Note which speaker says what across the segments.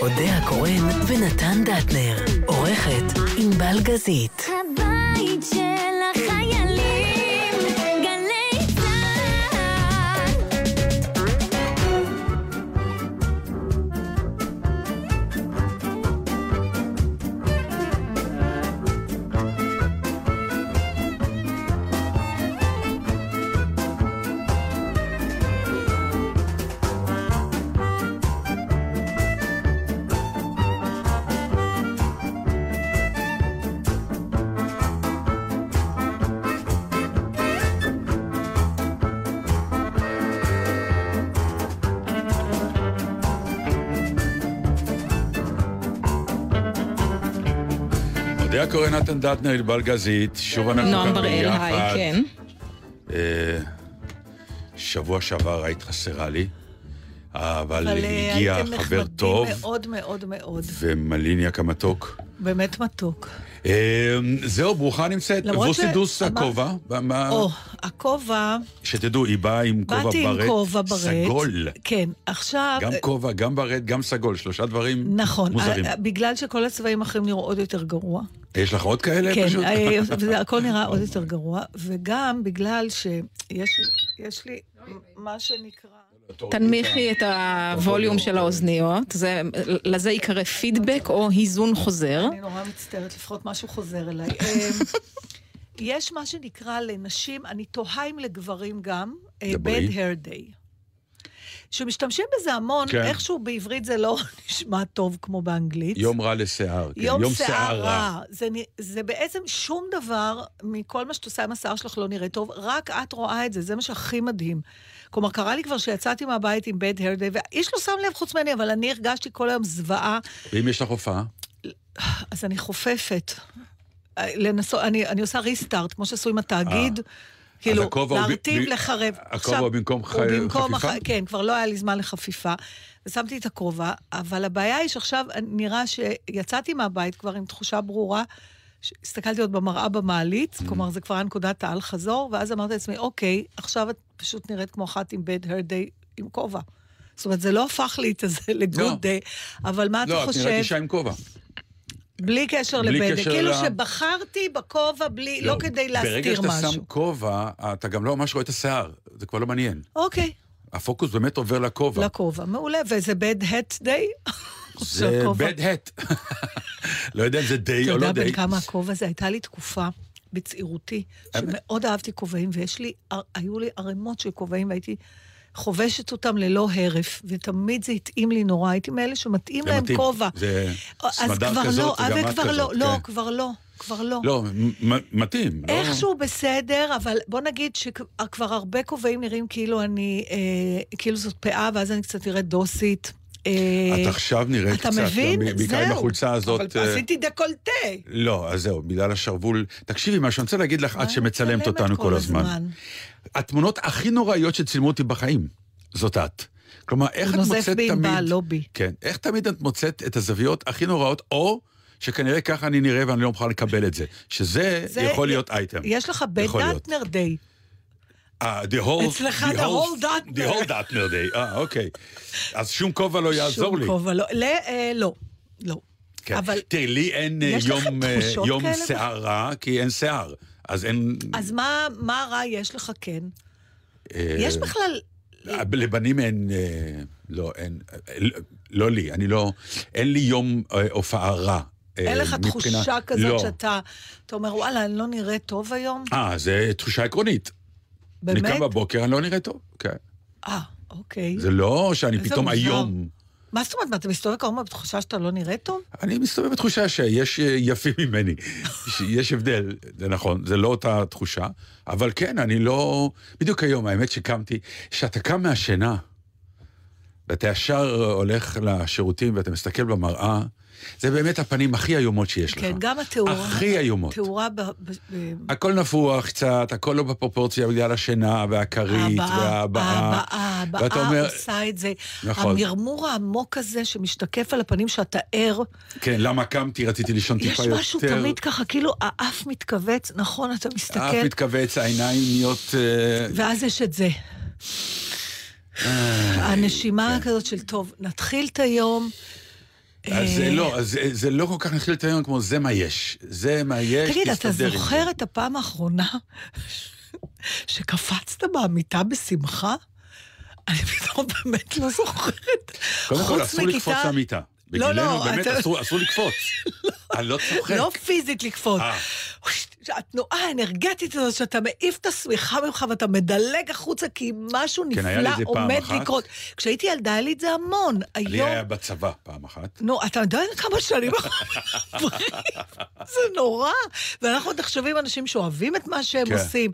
Speaker 1: אודה הקורן ונתן דטנר. עורכת ענבל גזית.
Speaker 2: הבית של
Speaker 3: קורא נתן דטנר, ענבל גזית, שוב אנחנו
Speaker 4: נועם
Speaker 3: כאן
Speaker 4: בראל,
Speaker 3: ביחד.
Speaker 4: היי, כן.
Speaker 3: אה, שבוע שעבר היית חסרה לי, אבל
Speaker 5: אבל אה,
Speaker 3: הגיע
Speaker 5: הייתם
Speaker 3: חבר
Speaker 5: נחמדים
Speaker 3: טוב
Speaker 5: מאוד מאוד מאוד.
Speaker 3: ומליניאק המתוק.
Speaker 5: באמת מתוק.
Speaker 3: אה, זהו, ברוכה נמצאת.
Speaker 5: למרות
Speaker 3: ווסידוס הכובע, מה-
Speaker 5: או, הכובע,
Speaker 3: שתדעו, היא באה עם כובע
Speaker 5: באתי עם
Speaker 3: ברט,
Speaker 5: כובע ברט.
Speaker 3: סגול.
Speaker 5: כן, עכשיו...
Speaker 3: גם כובע, גם ברט, גם סגול, שלושה דברים
Speaker 5: נכון,
Speaker 3: מוזרים.
Speaker 5: אה, בגלל שכל הצבעים האחרים נראו עוד יותר גרוע.
Speaker 3: יש לך עוד כאלה
Speaker 5: כן,
Speaker 3: פשוט?
Speaker 5: וזה הכל נראה עוד יותר גרוע, וגם בגלל שיש לי, לי מה שנקרא...
Speaker 4: תנמיכי את הווליום של האוזניות, זה- לזה ייקרא פידבק או היזון חוזר.
Speaker 5: אני נורא מצטערת, לפחות משהו חוזר אליי. אמ, יש מה שנקרא לנשים, אני תוהה אם לגברים גם, אה, bad hair day. שמשתמשים בזה המון,
Speaker 3: כן.
Speaker 5: איכשהו בעברית זה לא נשמע טוב כמו באנגלית.
Speaker 3: יום רע לשיער. כן,
Speaker 5: יום
Speaker 3: שיער
Speaker 5: שיער רע. זה, זה בעצם שום דבר מכל מה שאת עושה עם השיער שלך לא נראה טוב, רק את רואה את זה, זה מה שהכי מדהים. כלומר, קרה לי כבר שיצאתי מהבית עם bad hair day, ואיש לא שם לב חוץ ממני, אבל אני הרגשתי כל היום זוועה.
Speaker 3: ואם יש לך הופעה?
Speaker 5: אז אני חופפת. לנסות, אני, אני עושה ריסטארט, כמו שעשו עם התאגיד. כאילו, להרטיב,
Speaker 3: ב-
Speaker 5: לחרב.
Speaker 3: הכובע הוא במקום ח-
Speaker 5: במקום
Speaker 3: חפיפה?
Speaker 5: הח- כן, כבר לא היה לי זמן לחפיפה. ושמתי את הכובע, אבל הבעיה היא שעכשיו נראה שיצאתי מהבית כבר עם תחושה ברורה. הסתכלתי עוד במראה במעלית,
Speaker 3: Mm.
Speaker 5: כלומר, זה כבר היה נקודת האל-חזור, ואז אמרתי לעצמי, אוקיי, עכשיו את פשוט נראית כמו אחת עם bad hair day עם כובע. זאת אומרת, זה לא הפך לי את זה
Speaker 3: לא.
Speaker 5: לגוד דיי, אבל מה אתה
Speaker 3: לא, את
Speaker 5: חושב?
Speaker 3: נראית אישה עם כובע.
Speaker 5: בלי קשר
Speaker 3: בלי
Speaker 5: לבדק.
Speaker 3: קשר
Speaker 5: כאילו
Speaker 3: ל-
Speaker 5: שבחרתי בכובע בלי, לא כדי
Speaker 3: ברגע
Speaker 5: להסתיר
Speaker 3: שאתה
Speaker 5: משהו.
Speaker 3: שם כובע, אתה גם לא ממש רואה את השיער. זה כבר לא מעניין.
Speaker 5: אוקיי,
Speaker 3: הפוקוס באמת עובר לכובע.
Speaker 5: לכובע, מעולה. וזה bad hat day?
Speaker 3: זה bad hat. לא יודע אם זה די
Speaker 5: אתה
Speaker 3: או לא
Speaker 5: יודע
Speaker 3: די.
Speaker 5: בן כמה הכובע הזה? הייתה לי תקופה בצעירותי, שמאוד אהבתי כובעים, ויש לי, היו לי ערימות של כובעים, והייתי חובשת אותם ללא הרף, ותמיד זה התאים לי נורא. הייתי מאלה שמתאים להם
Speaker 3: מתאים.
Speaker 5: כובע.
Speaker 3: זה
Speaker 5: אז
Speaker 3: סמדר כזאת
Speaker 5: לא,
Speaker 3: וגם את
Speaker 5: כבר לא,
Speaker 3: כזאת,
Speaker 5: לא,
Speaker 3: כן.
Speaker 5: כבר לא, כבר לא.
Speaker 3: לא, מ- מתאים. לא-
Speaker 5: איכשהו בסדר, אבל בוא נגיד שכבר הרבה כובעים נראים כאילו אני, אה, כאילו זאת פאה, ואז אני קצת נראית דוסית. אה,
Speaker 3: את עכשיו נראית
Speaker 5: אתה
Speaker 3: קצת,
Speaker 5: מבין?
Speaker 3: בעיקר עם. החולצה הזאת.
Speaker 5: אבל
Speaker 3: אה,
Speaker 5: עשיתי דקולטה.
Speaker 3: לא, אז זהו, בגלל השרוול. תקשיבי משהו, אני רוצה להגיד לך, את שמצלמת
Speaker 5: מצלמת
Speaker 3: אותנו כל הזמן. התמונות הכי נוראיות שצילמו אותי בחיים, זאת את. כלומר, איך את
Speaker 5: נוזף
Speaker 3: מוצאת
Speaker 5: בי
Speaker 3: תמיד...
Speaker 5: ענבל, לא בי.
Speaker 3: כן. איך תמיד את מוצאת את הזוויות הכי נוראות, או שכנראה ככה אני נראה ואני לא מוכן לקבל את זה. שזה
Speaker 5: זה-
Speaker 3: יכול להיות אייטם.
Speaker 5: יש לך בית. דטנר דיי.
Speaker 3: אה, the whole...
Speaker 5: אצלך
Speaker 3: the
Speaker 5: the whole
Speaker 3: the
Speaker 5: Dutner.
Speaker 3: whole Dutner day. אה, אוקיי. אז שום כובע לא יעזור
Speaker 5: שום
Speaker 3: לי.
Speaker 5: כובע, לא, לא, אה, לא, לא.
Speaker 3: כן.
Speaker 5: אבל,
Speaker 3: תראי, לי אין אה, יום, אה, יום? שיער רע, כי אין שיער. אז אין...
Speaker 5: אז מה מה רע יש לך כן? יש בכלל...
Speaker 3: לבנים אין, לא, אין, לא לי, אני לא, אין לי יום הופעה רע.
Speaker 5: אין לך תחושה כזאת
Speaker 3: לא.
Speaker 5: שאתה, אתה אומר, וואלה, אני לא נראה טוב היום?
Speaker 3: אה, זה תחושה עקרונית. אני
Speaker 5: באמת?
Speaker 3: קם בבוקר, אני לא נראה טוב. כן.
Speaker 5: אה, אוקיי.
Speaker 3: זה לא שאני פתאום
Speaker 5: מוזר.
Speaker 3: היום...
Speaker 5: מה זאת אומרת, מה, אתה מסתובב כמובן בתחושה שאתה לא נראה טוב?
Speaker 3: אני מסתובב בתחושה שיש אה, יפים ממני. יש הבדל, זה נכון, זה לא אותה תחושה, אבל כן, אני לא... בדיוק היום, האמת שקמתי, כשאתה קם מהשינה, ואתה ישר הולך לשירותים ואתה מסתכל במראה, זה באמת הפנים הכי איומות שיש לך.
Speaker 5: כן, גם התאורה.
Speaker 3: הכי איומות.
Speaker 5: תאורה ב... ב-
Speaker 3: הכל נפוח קצת, הכל לא בפרופורציה בגלל השינה והכרית וההבעה.
Speaker 5: ההבעה,
Speaker 3: ואתה
Speaker 5: ההבעה
Speaker 3: אומר,
Speaker 5: עושה את זה.
Speaker 3: נכון.
Speaker 5: המרמור העמוק הזה שמשתקף על הפנים שאתה ער,
Speaker 3: כן, למה קמתי? רציתי לישון טיפה
Speaker 5: יש
Speaker 3: יותר.
Speaker 5: משהו תמיד ככה, כאילו האף מתכווץ, נכון, אתה
Speaker 3: האף
Speaker 5: מסתכל,
Speaker 3: מתכווץ, העיניים נהיות... אה,
Speaker 5: ואז יש את זה. הנשימה
Speaker 3: כן.
Speaker 5: כזאת של, טוב, נתחיל את היום,
Speaker 3: אז
Speaker 5: אה,
Speaker 3: זה לא, אז זה- זה לא כל כך נכיל את היום כמו זה מה יש. זה מה יש,
Speaker 5: תגיד, אתה זוכר. את הפעם האחרונה שקפצת מהמיטה בשמחה? אני פתאום באמת לא זוכרת.
Speaker 3: קודם כל,
Speaker 5: חוץ
Speaker 3: אסור לקפוץ למיטה.
Speaker 5: לא,
Speaker 3: בגילנו
Speaker 5: לא,
Speaker 3: באמת אסור אסור לקפוץ. אני לא צוחק.
Speaker 5: לא פיזית לקפוץ. התנועה האנרגטית הזאת שאתה מעיף את השמיכה ממך ואתה מדלג החוצה כי משהו
Speaker 3: כן,
Speaker 5: נפלא עומד
Speaker 3: אחת.
Speaker 5: לקרות. כשהייתי ילדה היה לי את זה המון.
Speaker 3: לי
Speaker 5: היום...
Speaker 3: היה בצבא פעם אחת.
Speaker 5: נו, אתה יודע כמה שנים. זה נורא. ואנחנו נחשבים אנשים שאוהבים את מה שהם
Speaker 3: כן.
Speaker 5: עושים.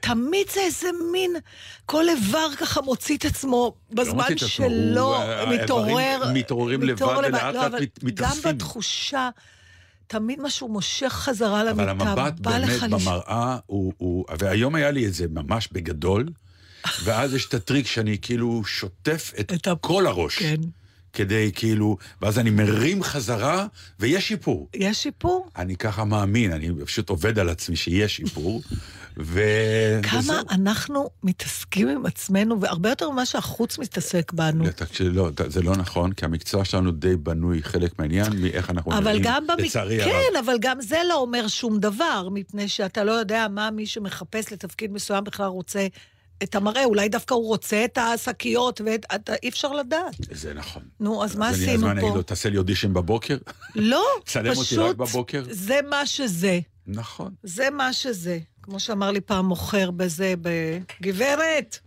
Speaker 5: תמיד זה איזה מין, כל איבר ככה מוציא את עצמו בזמן
Speaker 3: את עצמו,
Speaker 5: שלו,
Speaker 3: אה,
Speaker 5: מתעורר.
Speaker 3: מתעוררים לבד,
Speaker 5: מתעורר
Speaker 3: ולאט
Speaker 5: לא,
Speaker 3: לאט מתאספים.
Speaker 5: גם בתחושה, תמיד משהו מושך חזרה למיטה.
Speaker 3: אבל המבט
Speaker 5: בא לך
Speaker 3: באמת
Speaker 5: לש-
Speaker 3: במראה הוא, הוא... והיום היה לי את זה ממש בגדול, ואז יש את הטריק שאני כאילו שוטף את,
Speaker 5: את
Speaker 3: כל הראש.
Speaker 5: כן.
Speaker 3: כדי כאילו... ואז אני מרים חזרה, ויש שיפור.
Speaker 5: יש שיפור?
Speaker 3: אני ככה מאמין, אני פשוט עובד על עצמי שיש שיפור, ו...
Speaker 5: כמה
Speaker 3: וזהו.
Speaker 5: אנחנו מתעסקים עם עצמנו, והרבה יותר ממה שהחוץ מתעסק בנו.
Speaker 3: לא, לא, זה לא נכון, כי המקצוע שלנו די בנוי חלק מהעניין מאיך אנחנו נראים,
Speaker 5: במק...
Speaker 3: לצערי הרב.
Speaker 5: כן, אבל גם זה לא אומר שום דבר, מפני שאתה לא יודע מה מי שמחפש לתפקיד מסוים בכלל רוצה את המראה. אולי דווקא הוא רוצה את השקיות, ואי אפשר לדעת.
Speaker 3: זה נכון.
Speaker 5: נו, אז מה
Speaker 3: אז
Speaker 5: עשינו
Speaker 3: אז מה אני אגיד
Speaker 5: פה?
Speaker 3: לו, תעשה לי אודישן בבוקר?
Speaker 5: לא,
Speaker 3: צלם אותי רק
Speaker 5: פשוט
Speaker 3: בבוקר?
Speaker 5: זה מה שזה.
Speaker 3: נכון.
Speaker 5: זה מה שזה. כמו שאמר לי פעם מוכר בזה, בגברת,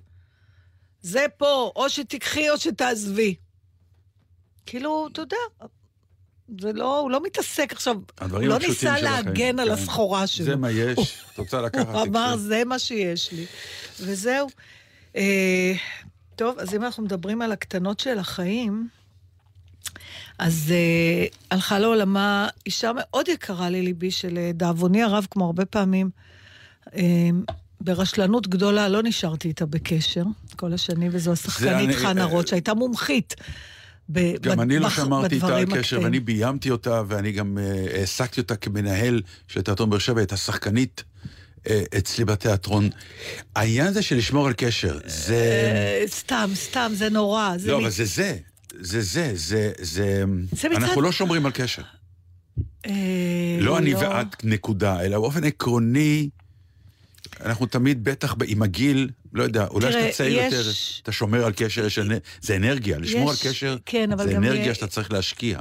Speaker 5: זה פה, או שתיקחי או שתעזבי. כאילו, אתה יודע, זה לא, הוא לא מתעסק עכשיו, הוא לא ניסה
Speaker 3: החיים,
Speaker 5: להגן על
Speaker 3: כן.
Speaker 5: הסחורה שלו.
Speaker 3: זה מה יש, את רוצה לקחת,
Speaker 5: הוא אמר. זה מה שיש לי. וזהו. אה, טוב, אז אם אנחנו מדברים על הקטנות של החיים, אז אה, הלכה לעולמה אישה מאוד יקרה לליבי, שלדאבוני הרב, כמו הרבה פעמים, אה, ברשלנות גדולה לא נשארתי איתה בקשר כל השנים, וזו השחקנית
Speaker 3: אני-
Speaker 5: חנה
Speaker 3: אה,
Speaker 5: רוט, שהייתה מומחית. ב-
Speaker 3: גם
Speaker 5: ב-
Speaker 3: אני לא שמרתי איתה על קשר. ואני ביימתי אותה, ואני גם אה, העסקתי אותה כמנהל של תיאטרון באר שבע, הייתה שחקנית אה, אצלי בתיאטרון. העניין הזה של לשמור על קשר, זה...
Speaker 5: סתם, סתם, זה נורא. זה
Speaker 3: לא, אבל זה זה. זה זה, זה, זה...
Speaker 5: זה
Speaker 3: אנחנו לא שומרים על קשר. לא אני ואת נקודה, אלא באופן עקרוני, אנחנו תמיד, בטח עם הגיל, לא יודע, אולי כשאתה צעיר
Speaker 5: יש-
Speaker 3: יותר, אתה שומר על קשר, יש זה אנרגיה, לשמור
Speaker 5: יש-
Speaker 3: על קשר,
Speaker 5: כן,
Speaker 3: זה אנרגיה שאתה צריך להשקיע.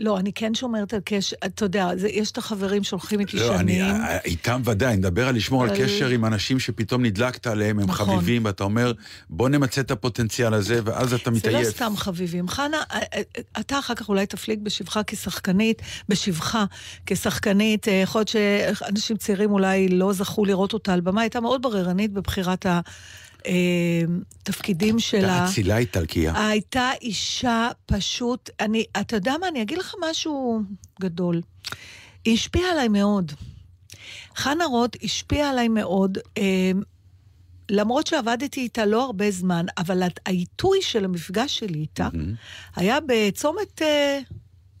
Speaker 5: לא, אני כן שומרת על קשר, אתה יודע, זה, יש את החברים שהולכים איתי
Speaker 3: לא, אני,
Speaker 5: שנים.
Speaker 3: אה, איתם ודאי, אני מדבר על לשמור על
Speaker 5: אבל-
Speaker 3: קשר עם אנשים שפתאום נדלקת עליהם, הם
Speaker 5: נכון.
Speaker 3: חביבים, ואתה אומר, בוא נמצה את הפוטנציאל הזה, ואז אתה
Speaker 5: זה
Speaker 3: מתעייף.
Speaker 5: לא סתם חביבים. חנה, אה, אה, אתה אחר כך אולי תפליג בשבחה כשחקנית, בשבחה כשחקנית. יכול להיות שאנשים צעירים אולי לא זכו לראות אותה על במה, הייתה מאוד בררנית בבחירת התפקידים שלה.
Speaker 3: הייתה אצילה איטלקייה.
Speaker 5: הייתה אישה פשוט, אני, אתה יודע מה, אני אגיד לך משהו גדול. היא השפיעה עליי מאוד. חנה רוט השפיעה עליי מאוד, אה, למרות שעבדתי איתה לא הרבה זמן, אבל העיתוי של המפגש שלי איתה
Speaker 3: מהמם.
Speaker 5: היה בצומת, אה,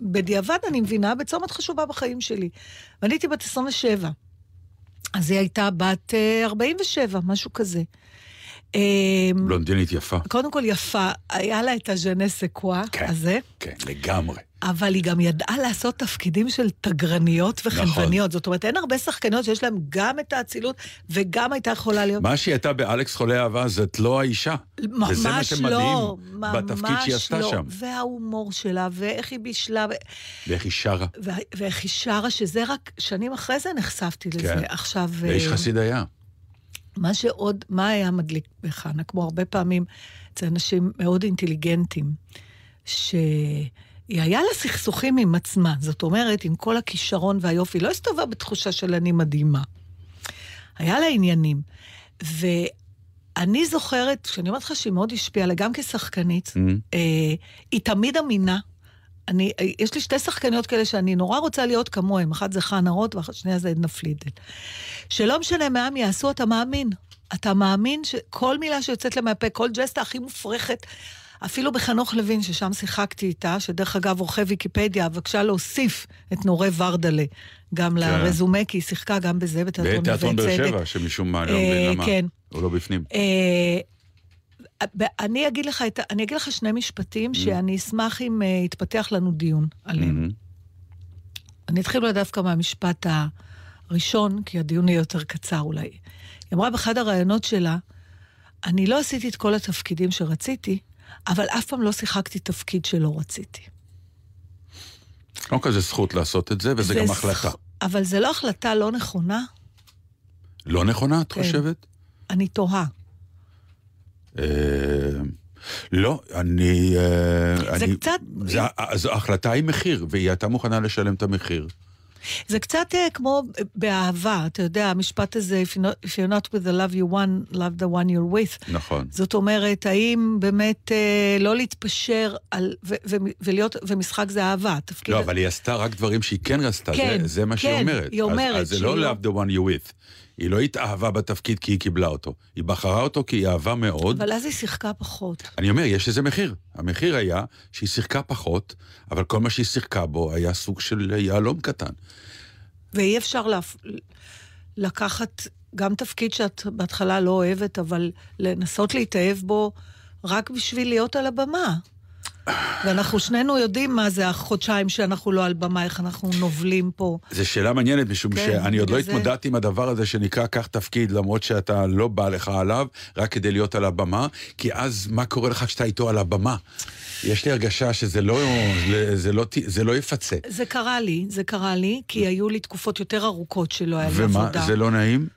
Speaker 5: בדיעבד אני מבינה, בצומת חשובה בחיים שלי. ואני הייתי בת 27. אז היא הייתה בת אה, 47, משהו כזה. אה,
Speaker 3: בלונדינית יפה.
Speaker 5: קודם כל יפה, היה לה את הז'נסה קווה
Speaker 3: כן.
Speaker 5: הזה,
Speaker 3: כן, לגמרי.
Speaker 5: אבל היא גם ידעה לעשות תפקידים של תגרניות
Speaker 3: נכון.
Speaker 5: וחנווניות. זאת אומרת, אין הרבה שחקניות שיש להן גם את האצילות וגם הייתה יכולה להיות...
Speaker 3: מה שהיא הייתה באלכס חולה אהבה, זאת לא האישה. וזה מה
Speaker 5: ממש
Speaker 3: שמדהים
Speaker 5: לא,
Speaker 3: בתפקיד שהיא עשתה
Speaker 5: ממש לא.
Speaker 3: שם.
Speaker 5: וההומור שלה, ואיך היא בישלה, ו-
Speaker 3: ואיך היא שרה.
Speaker 5: וה- ואיך היא שרה, שזה רק שנים אחרי זה נחשפתי לזה.
Speaker 3: כן.
Speaker 5: עכשיו...
Speaker 3: ואיש
Speaker 5: אה,
Speaker 3: חסיד היה.
Speaker 5: מה שעוד, מה היה מדליק בחנה, כמו הרבה פעמים אצל אנשים מאוד אינטליגנטים, שהיה לה סכסוכים עם עצמה, זאת אומרת, עם כל הכישרון והיופי, לא הסתובבה בתחושה של אני מדהימה. היה לה עניינים. ואני זוכרת, כשאני אומרת לך שהיא מאוד השפיעה עליי, גם כשחקנית,
Speaker 3: Mhm.
Speaker 5: אה, היא תמיד אמינה. אני, אה, יש לי שתי שחקניות כאלה שאני נורא רוצה להיות כמוהן, אחת זה חנה רוט והשנייה זה עדנה פלידל. שלא משנה מה הם יעשו, אתה מאמין. אתה מאמין שכל מילה שיוצאת להם מהפה, כל ג'סטה הכי מופרכת, אפילו בחנוך לוין, ששם שיחקתי איתה, שדרך אגב, עורכי ויקיפדיה, בבקשה להוסיף את נורי ורדלה גם לרזומה, כי היא שיחקה גם בזה, בתיאטרון נווה
Speaker 3: בתיאטרון באר
Speaker 5: צדק.
Speaker 3: שבע, שמשום מה, אני לא
Speaker 5: אה,
Speaker 3: מבין למה.
Speaker 5: כן.
Speaker 3: הוא לא בפנים.
Speaker 5: אני אגיד לך, את, אני אגיד לך שני משפטים שאני אשמח אם uh, יתפתח לנו דיון עליהם.
Speaker 3: מהמם.
Speaker 5: אני אתחיל אולי דווקא מהמשפט הראשון, כי הדיון יהיה יותר קצר אולי. היא אמרה באחד הראיונות שלה, אני לא עשיתי את כל התפקידים שרציתי, אבל אף פעם לא שיחקתי תפקיד שלא רציתי.
Speaker 3: קודם כל זה זכות לעשות את זה, וזה גם
Speaker 5: זכ-
Speaker 3: החלטה.
Speaker 5: אבל זו לא החלטה לא נכונה,
Speaker 3: לא נכונה, את
Speaker 5: כן.
Speaker 3: חושבת?
Speaker 5: אני תוהה.
Speaker 3: אה, לא, אני... אה,
Speaker 5: זה
Speaker 3: אני-
Speaker 5: קצת-
Speaker 3: זה- אז ההחלטה היא מחיר, והיא הייתה מוכנה לשלם את המחיר.
Speaker 5: זה קצת אה, כמו באהבה, אתה יודע, המשפט הזה, If you're not, if you're not with the love you want, love the one you're with.
Speaker 3: נכון.
Speaker 5: זאת אומרת, האם באמת אה, לא להתפשר על... ו- ו- ולהיות... ומשחק זה אהבה, התפקיד...
Speaker 3: לא, אבל היא עשתה רק דברים שהיא כן רצתה,
Speaker 5: כן,
Speaker 3: זה- זה מה שהיא
Speaker 5: כן,
Speaker 3: אומרת.
Speaker 5: היא
Speaker 3: אז-
Speaker 5: אומרת
Speaker 3: אז זה
Speaker 5: שהיא
Speaker 3: לא
Speaker 5: לא-
Speaker 3: love the one you with. היא לא התאהבה בתפקיד כי היא קיבלה אותו. היא בחרה אותו כי היא אהבה מאוד.
Speaker 5: אבל אז היא שיחקה פחות.
Speaker 3: אני אומר, יש לזה מחיר. המחיר היה שהיא שיחקה פחות, אבל כל מה שהיא שיחקה בו היה סוג של יהלום קטן.
Speaker 5: ואי אפשר להפ... לקחת גם תפקיד שאת בהתחלה לא אוהבת, אבל לנסות להתאהב בו רק בשביל להיות על הבמה. ואנחנו שנינו יודעים מה זה החודשיים שאנחנו לא על במה, איך אנחנו נובלים פה.
Speaker 3: זו שאלה מעניינת, משום
Speaker 5: כן,
Speaker 3: שאני עוד לא
Speaker 5: זה-
Speaker 3: התמודדתי עם הדבר הזה שנקרא קח תפקיד, למרות שאתה לא בא לך עליו, רק כדי להיות על הבמה, כי אז מה קורה לך כשאתה איתו על הבמה? יש לי הרגשה שזה לא, זה לא, זה לא יפצה.
Speaker 5: זה קרה לי, זה קרה לי, כי היו לי תקופות יותר ארוכות שלא היה לי
Speaker 3: ומה,
Speaker 5: עבודה.
Speaker 3: זה לא נעים?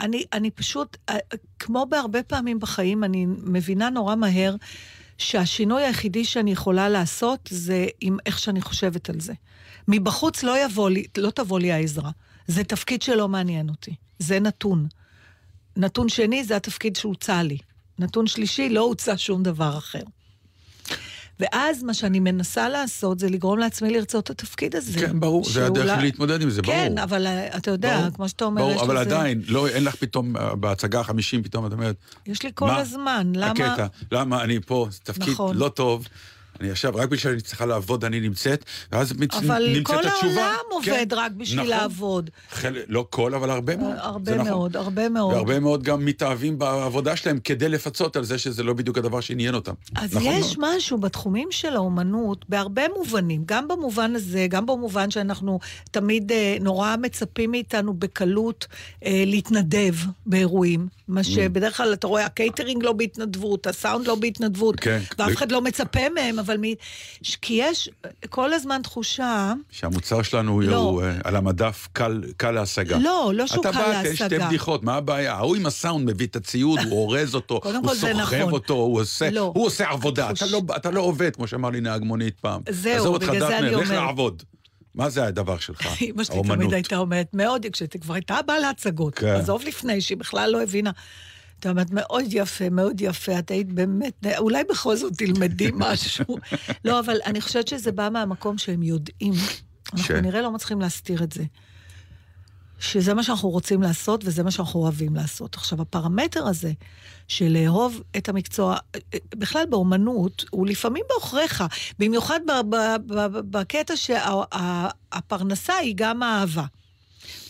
Speaker 5: אני, אני פשוט, אה, כמו בהרבה פעמים בחיים, אני מבינה נורא מהר שהשינוי היחידי שאני יכולה לעשות זה עם איך שאני חושבת על זה. מבחוץ לא, יבוא לי, לא תבוא לי העזרה. זה תפקיד שלא מעניין אותי. זה נתון. נתון שני זה התפקיד שהוצע לי. נתון שלישי, לא הוצע שום דבר אחר. ואז מה שאני מנסה לעשות זה לגרום לעצמי לרצות את התפקיד הזה.
Speaker 3: כן, ברור, זה הדרך שלי להתמודד עם זה, ברור.
Speaker 5: כן, אבל אה, אתה יודע,
Speaker 3: ברור.
Speaker 5: כמו שאתה אומר,
Speaker 3: ברור,
Speaker 5: יש
Speaker 3: אבל
Speaker 5: לזה...
Speaker 3: עדיין, לא, אין לך פתאום, אה, בהצגה החמישים, פתאום את אומרת,
Speaker 5: יש לי כל
Speaker 3: מה
Speaker 5: הזמן, למה...
Speaker 3: הקטע, למה אני פה, תפקיד
Speaker 5: נכון.
Speaker 3: לא טוב. אני עכשיו, רק בגלל שאני צריכה לעבוד, אני נמצאת, ואז מצ...
Speaker 5: אבל
Speaker 3: נמצאת
Speaker 5: כל
Speaker 3: התשובה.
Speaker 5: העולם
Speaker 3: כן,
Speaker 5: עובד רק בשביל
Speaker 3: נכון.
Speaker 5: לעבוד.
Speaker 3: חל... לא כל, אבל הרבה מאוד.
Speaker 5: הרבה
Speaker 3: זה נכון.
Speaker 5: מאוד, הרבה מאוד.
Speaker 3: והרבה מאוד גם מתאהבים בעבודה שלהם כדי לפצות על זה שזה לא בדיוק הדבר שעניין אותם.
Speaker 5: אז
Speaker 3: נכון
Speaker 5: יש
Speaker 3: מאוד.
Speaker 5: משהו בתחומים של האומנות, בהרבה מובנים, גם במובן הזה, גם במובן שאנחנו תמיד אה, נורא מצפים מאיתנו בקלות אה, להתנדב באירועים. מה שבדרך כלל אתה רואה, הקייטרינג לא בהתנדבות, הסאונד לא בהתנדבות,
Speaker 3: כן.
Speaker 5: ואף אחד לא מצפה מהם, אבל מ... כי יש כל הזמן תחושה...
Speaker 3: שהמוצר שלנו
Speaker 5: לא.
Speaker 3: הוא אה, על המדף קל, קל להשגה.
Speaker 5: לא, לא שהוא קל
Speaker 3: אתה בא, שתי
Speaker 5: להשגה.
Speaker 3: בדיחות, מה הבעיה? ההוא עם הסאונד מביא את הציוד, הוא אורז אותו, הוא סוחב
Speaker 5: נכון.
Speaker 3: אותו, הוא עושה,
Speaker 5: לא.
Speaker 3: הוא עושה עבודה. אתה, לא, אתה לא עובד, כמו שאמר לי נהג מונית פעם.
Speaker 5: זהו, בגלל זה אני
Speaker 3: דטנר, לך
Speaker 5: אומרת.
Speaker 3: לעבוד. מה זה הדבר שלך?
Speaker 5: אמא שלי. תמיד הייתה אומרת, מאוד, כשהיא כבר הייתה באה להצגות,
Speaker 3: כן.
Speaker 5: עזוב לפני, שהיא בכלל לא הבינה. את אומרת, מאוד יפה, מאוד יפה, את היית באמת, אולי בכל זאת תלמדי משהו. לא, אבל אני חושבת שזה בא מהמקום שהם יודעים. אנחנו כנראה לא מצליחים להסתיר את זה. שזה מה שאנחנו רוצים לעשות וזה מה שאנחנו אוהבים לעשות. עכשיו, הפרמטר הזה של לאהוב את המקצוע, בכלל באומנות, הוא לפעמים בעוכריך, במיוחד בקטע שהפרנסה היא גם האהבה.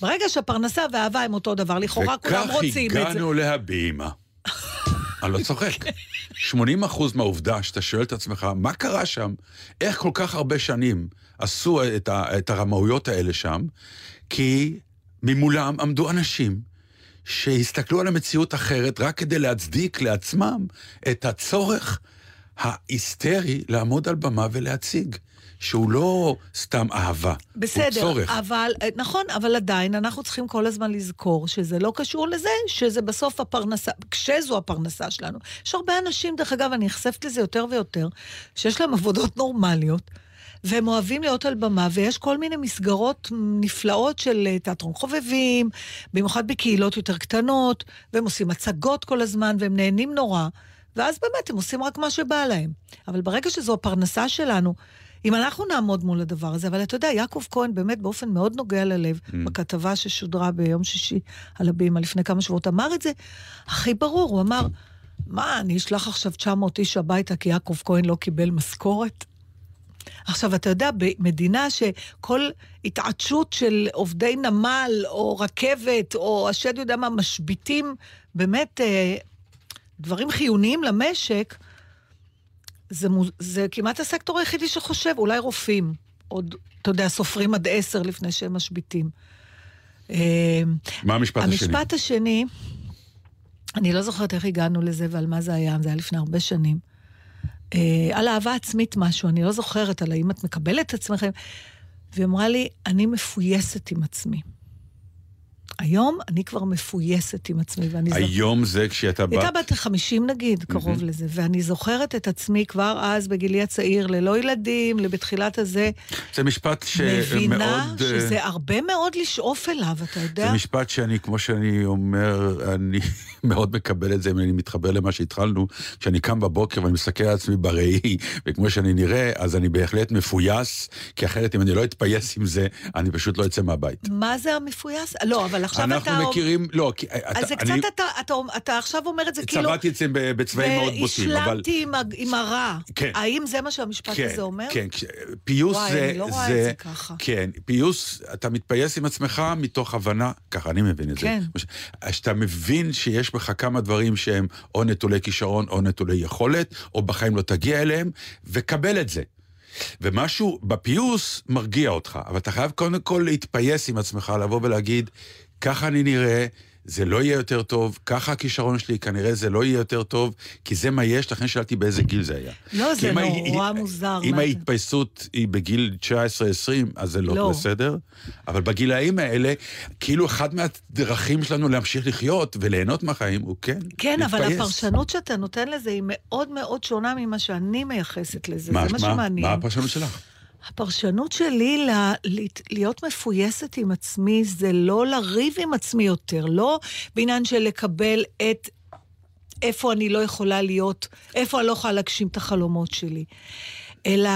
Speaker 5: ברגע שהפרנסה והאהבה הם אותו דבר, לכאורה כולם
Speaker 3: וכך
Speaker 5: רוצים את זה.
Speaker 3: הגענו להבימה. אני לא צוחק. 80 אחוז מהעובדה שאתה שואל את עצמך, מה קרה שם? איך כל כך הרבה שנים עשו את, ה, את הרמאויות האלה שם? כי ממולם עמדו אנשים שהסתכלו על המציאות אחרת רק כדי להצדיק לעצמם את הצורך ההיסטרי לעמוד על במה ולהציג. שהוא לא סתם אהבה, הוא
Speaker 5: בסדר,
Speaker 3: צורך.
Speaker 5: אבל, אה, נכון, אבל עדיין אנחנו צריכים כל הזמן לזכור שזה לא קשור לזה, שזה בסוף הפרנסה, כשזו הפרנסה שלנו. יש הרבה אנשים, דרך אגב, אני נחשפת לזה יותר ויותר, שיש להם עבודות נורמליות, והם אוהבים להיות על במה, ויש כל מיני מסגרות נפלאות של אה, תיאטרון חובבים, במיוחד בקהילות יותר קטנות, והם עושים הצגות כל הזמן, והם נהנים נורא, ואז באמת הם עושים רק מה שבא להם. אבל ברגע שזו הפרנסה שלנו, אם אנחנו נעמוד מול הדבר הזה, אבל אתה יודע, יעקב כהן באמת באופן מאוד נוגע ללב, mm. בכתבה ששודרה ביום שישי על הבימה לפני כמה שבועות, אמר את זה הכי ברור, הוא אמר, מה, אני אשלח עכשיו 900 איש הביתה כי יעקב כהן לא קיבל משכורת? עכשיו, אתה יודע, במדינה שכל התעטשות של עובדי נמל, או רכבת, או השד יודע מה, משביתים באמת אה, דברים חיוניים למשק, זה, מו- זה כמעט הסקטור היחידי שחושב, אולי רופאים. עוד, אתה יודע, סופרים עד עשר לפני שהם משביתים. אה,
Speaker 3: מה המשפט השני?
Speaker 5: המשפט השני, אני לא זוכרת איך הגענו לזה ועל מה זה היה, זה היה לפני הרבה שנים. אה, על אהבה עצמית משהו, אני לא זוכרת, על האם את מקבלת את עצמכם. והיא אמרה לי, אני מפויסת עם עצמי. היום אני כבר מפויסת עם עצמי, ואני זוכרת...
Speaker 3: היום זה כשאתה בא...
Speaker 5: הייתה בת 50 נגיד, קרוב לזה, ואני זוכרת את עצמי כבר אז, בגילי הצעיר, ללא ילדים, בתחילת הזה,
Speaker 3: זה משפט שמאוד...
Speaker 5: מבינה
Speaker 3: אה,
Speaker 5: שזה הרבה מאוד לשאוף אליו, אתה יודע?
Speaker 3: זה משפט שאני, כמו שאני אומר, אני מאוד מקבל את זה, ואני מתחבר למה שהתחלנו. כשאני קם בבוקר ואני מסתכל על עצמי בראי, וכמו שאני נראה, אז אני בהחלט מפויס, כי אחרת אם אני לא אתפייס עם זה, אני פשוט לא אצא מהבית.
Speaker 5: מה זה המפויס? לא, אבל עכשיו אתה...
Speaker 3: אנחנו מכירים, לא, כי...
Speaker 5: אז זה
Speaker 3: אתה-
Speaker 5: קצת
Speaker 3: אני
Speaker 5: אתה, אתה, אתה עכשיו אומר את זה כאילו...
Speaker 3: צבעתי את זה בצבעים מאוד בוטים, אבל...
Speaker 5: והשלמתי עם, עם הרע.
Speaker 3: כן.
Speaker 5: האם זה מה שהמשפט
Speaker 3: כן,
Speaker 5: הזה אומר?
Speaker 3: כן, כש- פיוס
Speaker 5: וואי,
Speaker 3: זה...
Speaker 5: אני לא רואה את זה ככה.
Speaker 3: כן, פיוס, אתה מתפייס עם עצמך מתוך הבנה, ככה אני מבין את
Speaker 5: כן.
Speaker 3: זה. שאתה מבין שיש בך כמה דברים שהם או נטולי כישרון או נטולי יכולת, או בחיים לא תגיע אליהם, וקבל את זה. ומשהו בפיוס מרגיע אותך, אבל אתה חייב קודם כל להתפייס עם עצמך, לבוא ולהגיד, ככה אני נראה, זה לא יהיה יותר טוב, ככה הכישרון שלי, כנראה זה לא יהיה יותר טוב, כי זה מה יש, לכן שאלתי באיזה גיל זה היה.
Speaker 5: לא, זה
Speaker 3: ה-
Speaker 5: נורא מוזר.
Speaker 3: אם
Speaker 5: מה?
Speaker 3: ההתפייסות היא בגיל 19-20, אז זה לא,
Speaker 5: לא.
Speaker 3: בסדר. אבל בגילאים האלה, כאילו אחד מהדרכים שלנו להמשיך לחיות וליהנות מהחיים הוא כן,
Speaker 5: כן, אבל
Speaker 3: להתפייס.
Speaker 5: הפרשנות שאתה נותן לזה היא מאוד מאוד שונה ממה שאני מייחסת לזה.
Speaker 3: מה,
Speaker 5: זה מה
Speaker 3: מה,
Speaker 5: שמעניין.
Speaker 3: מה הפרשנות שלך?
Speaker 5: הפרשנות שלי ל- להיות מפויסת עם עצמי זה לא לריב עם עצמי יותר, לא בעניין של לקבל את איפה אני לא יכולה להיות, איפה אני לא יכולה להגשים את החלומות שלי, אלא...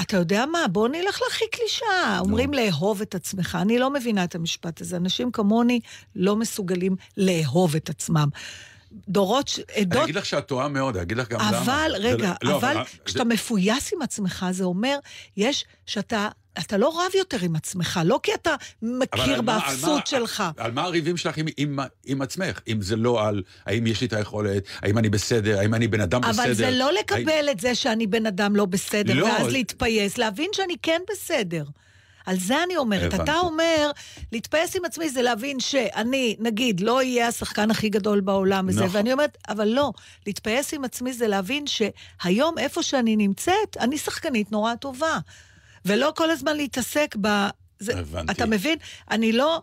Speaker 5: אתה יודע מה? בוא נלך להכי קלישאה. אומרים לאהוב את עצמך. אני לא מבינה את המשפט הזה. אנשים כמוני לא מסוגלים לאהוב את עצמם. דורות, ש-
Speaker 3: אני
Speaker 5: עדות
Speaker 3: אגיד לך שאת טועה מאוד, אני אגיד לך גם למה.
Speaker 5: אבל,
Speaker 3: זה
Speaker 5: רגע,
Speaker 3: לא- לא,
Speaker 5: אבל
Speaker 3: זה-
Speaker 5: כשאתה מפויס עם עצמך, זה אומר, יש שאתה... אתה לא רב יותר עם עצמך, לא כי אתה
Speaker 3: אבל
Speaker 5: מכיר
Speaker 3: על על
Speaker 5: באפסות שלך.
Speaker 3: על מה הריבים שלך עם, עם, עם עצמך? אם זה לא על האם יש לי את היכולת, האם אני בסדר, האם אני בן אדם בסדר.
Speaker 5: אבל זה לא
Speaker 3: האם-
Speaker 5: לקבל את זה שאני בן אדם לא בסדר,
Speaker 3: לא.
Speaker 5: ואז להתפייס, להבין שאני כן בסדר. על זה אני אומרת.
Speaker 3: הבנתי.
Speaker 5: אתה אומר, להתפייס עם עצמי זה להבין שאני, נגיד, לא אהיה השחקן הכי גדול בעולם וזה,
Speaker 3: נכון.
Speaker 5: ואני אומרת, אבל לא, להתפייס עם עצמי זה להבין שהיום, איפה שאני נמצאת, אני שחקנית נורא טובה. ולא כל הזמן להתעסק ב... זה,
Speaker 3: הבנתי.
Speaker 5: אתה מבין? אני לא...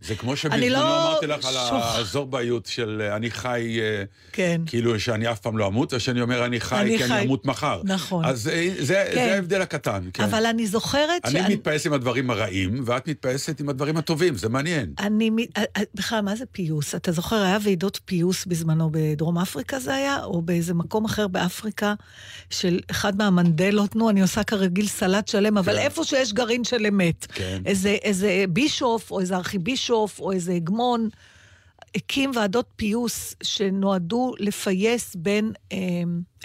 Speaker 3: זה כמו שבזמנו
Speaker 5: לא
Speaker 3: אמרתי לך על הזורבאיות של אה, אני חי, אה,
Speaker 5: כן.
Speaker 3: כאילו שאני אף פעם לא אמות, ושאני אומר אני חי
Speaker 5: אני
Speaker 3: כי
Speaker 5: חי.
Speaker 3: אני אמות מחר.
Speaker 5: נכון.
Speaker 3: אז אה, זה
Speaker 5: כן.
Speaker 3: זה ההבדל הקטן. כן.
Speaker 5: אבל אני זוכרת
Speaker 3: אני מתפייס עם הדברים הרעים, ואת מתפייסת עם הדברים הטובים, זה מעניין.
Speaker 5: אני, בכלל, מה זה פיוס? אתה זוכר, היה ועידות פיוס בזמנו בדרום אפריקה זה היה? או באיזה מקום אחר באפריקה, של אחד מהמנדלות, נו, אני עושה כרגיל סלט שלם, אבל
Speaker 3: כן.
Speaker 5: איפה שיש גרעין של אמת.
Speaker 3: כן.
Speaker 5: איזה, איזה בישוף, או איזה ארכיבישוף, או איזה הגמון, הקים ועדות פיוס שנועדו לפייס בין, אה,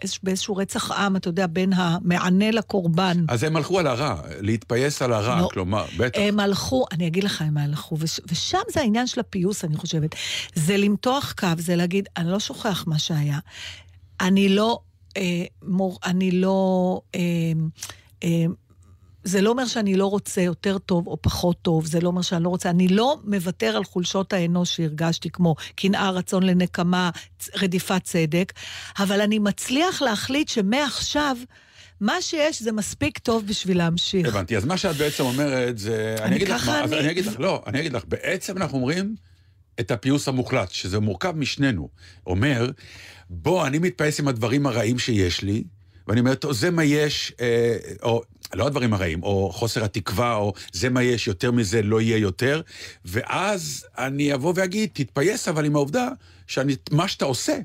Speaker 5: איז- באיזשהו רצח עם, אתה יודע, בין המענה לקורבן.
Speaker 3: אז הם הלכו על הרע, להתפייס על הרע,
Speaker 5: לא.
Speaker 3: כלומר, בטח.
Speaker 5: הם הלכו, אני אגיד לך, הם הלכו, וש, ושם זה העניין של הפיוס, אני חושבת. זה למתוח קו, זה להגיד, אני לא שוכח מה שהיה. אני לא, אה, מור, אני לא, אה, אה, זה לא אומר שאני לא רוצה יותר טוב או פחות טוב, זה לא אומר שאני לא רוצה, אני לא מוותר על חולשות האנוש שהרגשתי, כמו קנאה, רצון לנקמה, רדיפת צדק, אבל אני מצליח להחליט שמעכשיו, מה שיש זה מספיק טוב בשביל להמשיך.
Speaker 3: הבנתי, אז מה שאת בעצם אומרת זה...
Speaker 5: אני
Speaker 3: אגיד לך מה, אז
Speaker 5: אני-
Speaker 3: אני אגיד לך, לא, אני אגיד לך, בעצם אנחנו אומרים את הפיוס המוחלט, שזה מורכב משנינו. אומר, בוא, אני מתפייס עם הדברים הרעים שיש לי, ואני אומר, זה מה יש, אה, או לא הדברים הרעים, או חוסר התקווה, או זה מה יש, יותר מזה לא יהיה יותר, ואז אני אבוא ואגיד, תתפייס אבל עם העובדה שמה שאתה עושה,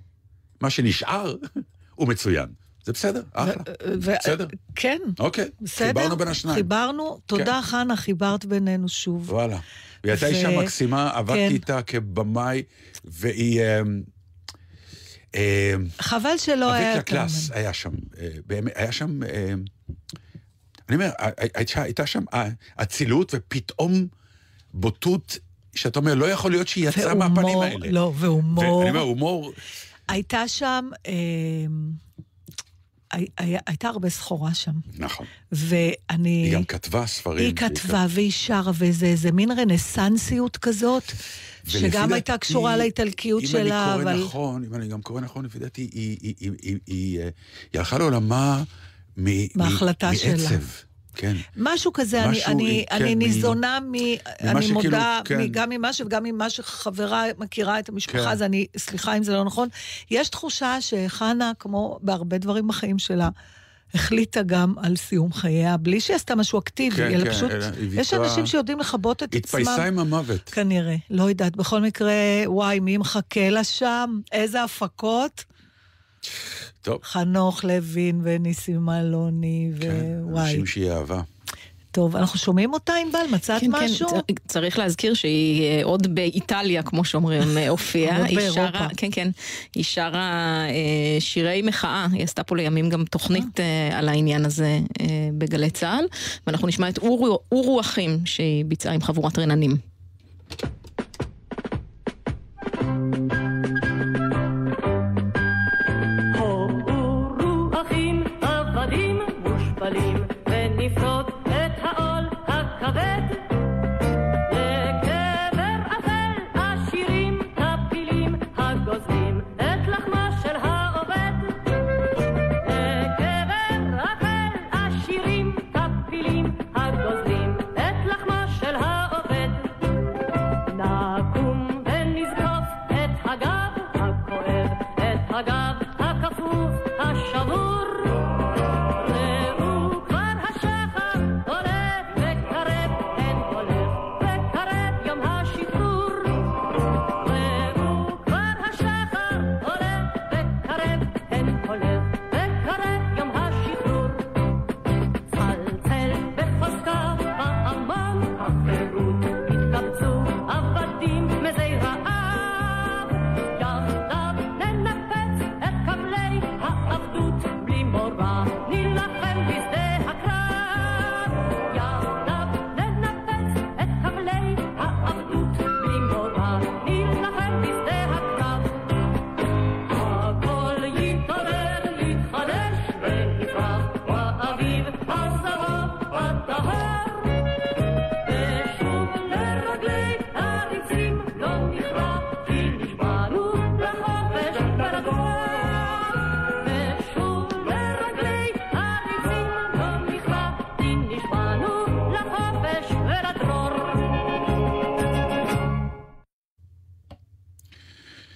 Speaker 3: מה שנשאר, הוא מצוין. זה בסדר, אחלה.
Speaker 5: ו-
Speaker 3: בסדר.
Speaker 5: כן.
Speaker 3: אוקיי,
Speaker 5: בסדר?
Speaker 3: חיברנו בין השניים.
Speaker 5: חיברנו, תודה
Speaker 3: כן.
Speaker 5: חנה, חיברת בינינו שוב.
Speaker 3: וואלה. והיא הייתה
Speaker 5: ו-
Speaker 3: אישה מקסימה, עבדתי
Speaker 5: כן.
Speaker 3: איתה כבמאי, והיא... אמ, אמ,
Speaker 5: חבל שלא היה יותר
Speaker 3: קלאס. היה שם, אה, באמת, היה שם... אני אומר, הי- הייתה הייתה שם אצילות ופתאום בוטות שאתה אומר, לא יכול להיות שהיא יצאה מהפנים האלה.
Speaker 5: לא, והומור.
Speaker 3: ואני אומר, הומור,
Speaker 5: הייתה שם, אה, היה- הייתה הרבה סחורה שם.
Speaker 3: נכון.
Speaker 5: ואני...
Speaker 3: היא גם כתבה ספרים.
Speaker 5: היא כתבה והיא שרה, וזה איזה מין רנסנסיות כזאת, שגם הייתה
Speaker 3: דעתי,
Speaker 5: קשורה לאיטלקיות שלה,
Speaker 3: אם אני
Speaker 5: אבל...
Speaker 3: קורא נכון, אם אני גם קורא נכון, לפי דעתי, היא- היא- היא- היא- היא אה, היא הלכה לעולמה מ-
Speaker 5: מההחלטה
Speaker 3: מ-
Speaker 5: שלה.
Speaker 3: מעצב. כן.
Speaker 5: משהו כזה, אני,
Speaker 3: משהו,
Speaker 5: אני,
Speaker 3: כן,
Speaker 5: אני
Speaker 3: מ-
Speaker 5: ניזונה מ... אני
Speaker 3: שכאילו,
Speaker 5: מודה,
Speaker 3: כן.
Speaker 5: מ- גם ממה ש... וגם ממה שחברה מכירה את המשפחה,
Speaker 3: כן.
Speaker 5: אז אני, סליחה אם זה לא נכון. יש תחושה שחנה, כמו בהרבה דברים בחיים שלה, החליטה גם על סיום חייה, בלי שהיא עשתה משהו אקטיבי,
Speaker 3: כן,
Speaker 5: אלא
Speaker 3: כן,
Speaker 5: פשוט...
Speaker 3: אלא
Speaker 5: יש
Speaker 3: ויתרה-
Speaker 5: אנשים שיודעים לכבות את עצמם.
Speaker 3: התפייסה עם המוות.
Speaker 5: כנראה, לא יודעת. בכל מקרה, וואי, מי מחכה לה שם? איזה הפקות?
Speaker 3: טוב,
Speaker 5: חנוך לוין וניסים אלוני,
Speaker 3: כן,
Speaker 5: ווואי.
Speaker 3: אנשים שהיא אהבה.
Speaker 5: טוב, אנחנו שומעים אותה, ענבל? מצאת
Speaker 4: כן,
Speaker 5: משהו?
Speaker 4: כן, צ- צריך להזכיר שהיא אה, עוד באיטליה, כמו שאומרים, אה, הופיעה.
Speaker 5: עוד
Speaker 4: היא
Speaker 5: באירופה.
Speaker 4: שרה, כן, כן, היא שרה אה, שירי מחאה, היא עשתה פה לימים גם תוכנית אה, על העניין הזה אה, בגלי צה"ל, ואנחנו נשמע את אורו אורו אחים שהיא ביצעה עם חבורת רננים.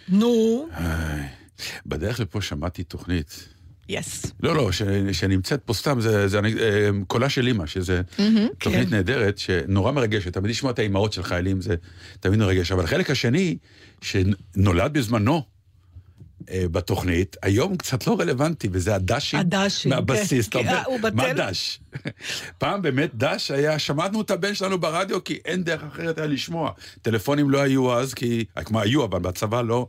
Speaker 5: נו,
Speaker 3: בדרך לפה שמעתי תוכנית.
Speaker 5: יס.
Speaker 3: לא, לא, ש- שנמצאת פה סתם, זה, אה, קולה של אימא, שזה תוכנית
Speaker 5: כן.
Speaker 3: נהדרת, שנורא מרגשת. תמיד לשמוע את האימהות של חיילים, זה תמיד מרגש. אבל החלק השני, שנולד בזמנו בתוכנית, היום קצת לא רלוונטי, וזה הדשים
Speaker 5: הדשים,
Speaker 3: מהבסיס.
Speaker 5: כן.
Speaker 3: אתה
Speaker 5: כי, אה,
Speaker 3: אומר, מה דש? פעם באמת דש היה, שמענו את הבן שלנו ברדיו, כי אין דרך אחרת היה לשמוע. טלפונים לא היו אז, כי, כמו היו, אבל בצבא לא.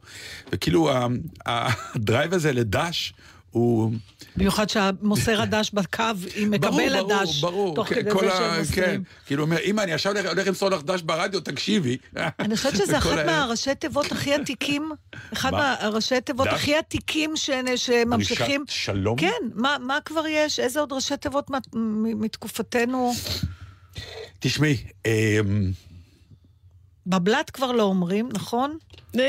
Speaker 3: וכאילו, הדרייב הזה לדש, הוא...
Speaker 5: במיוחד שהמוסר הדש בקו, היא מקבל
Speaker 3: ברור,
Speaker 5: הדש.
Speaker 3: ברור,
Speaker 5: תוך
Speaker 3: כן,
Speaker 5: כדי זה שהם
Speaker 3: כן,
Speaker 5: מוסרים.
Speaker 3: כאילו, אומר, אמא, אני עכשיו הולך- למסור לך דש ברדיו, תקשיבי.
Speaker 5: אני חושבת שזה
Speaker 3: ה-
Speaker 5: מהראשי תיבות הכי עתיקים, אחד
Speaker 3: מה?
Speaker 5: מהראשי תיבות? הכי עתיקים שממשיכים.
Speaker 3: שלום?
Speaker 5: כן, מה, כבר יש? איזה עוד ראשי תיבות מתקופתנו?
Speaker 3: תשמעי, אמ,
Speaker 5: בבלת כבר לא אומרים, נכון?
Speaker 4: יש,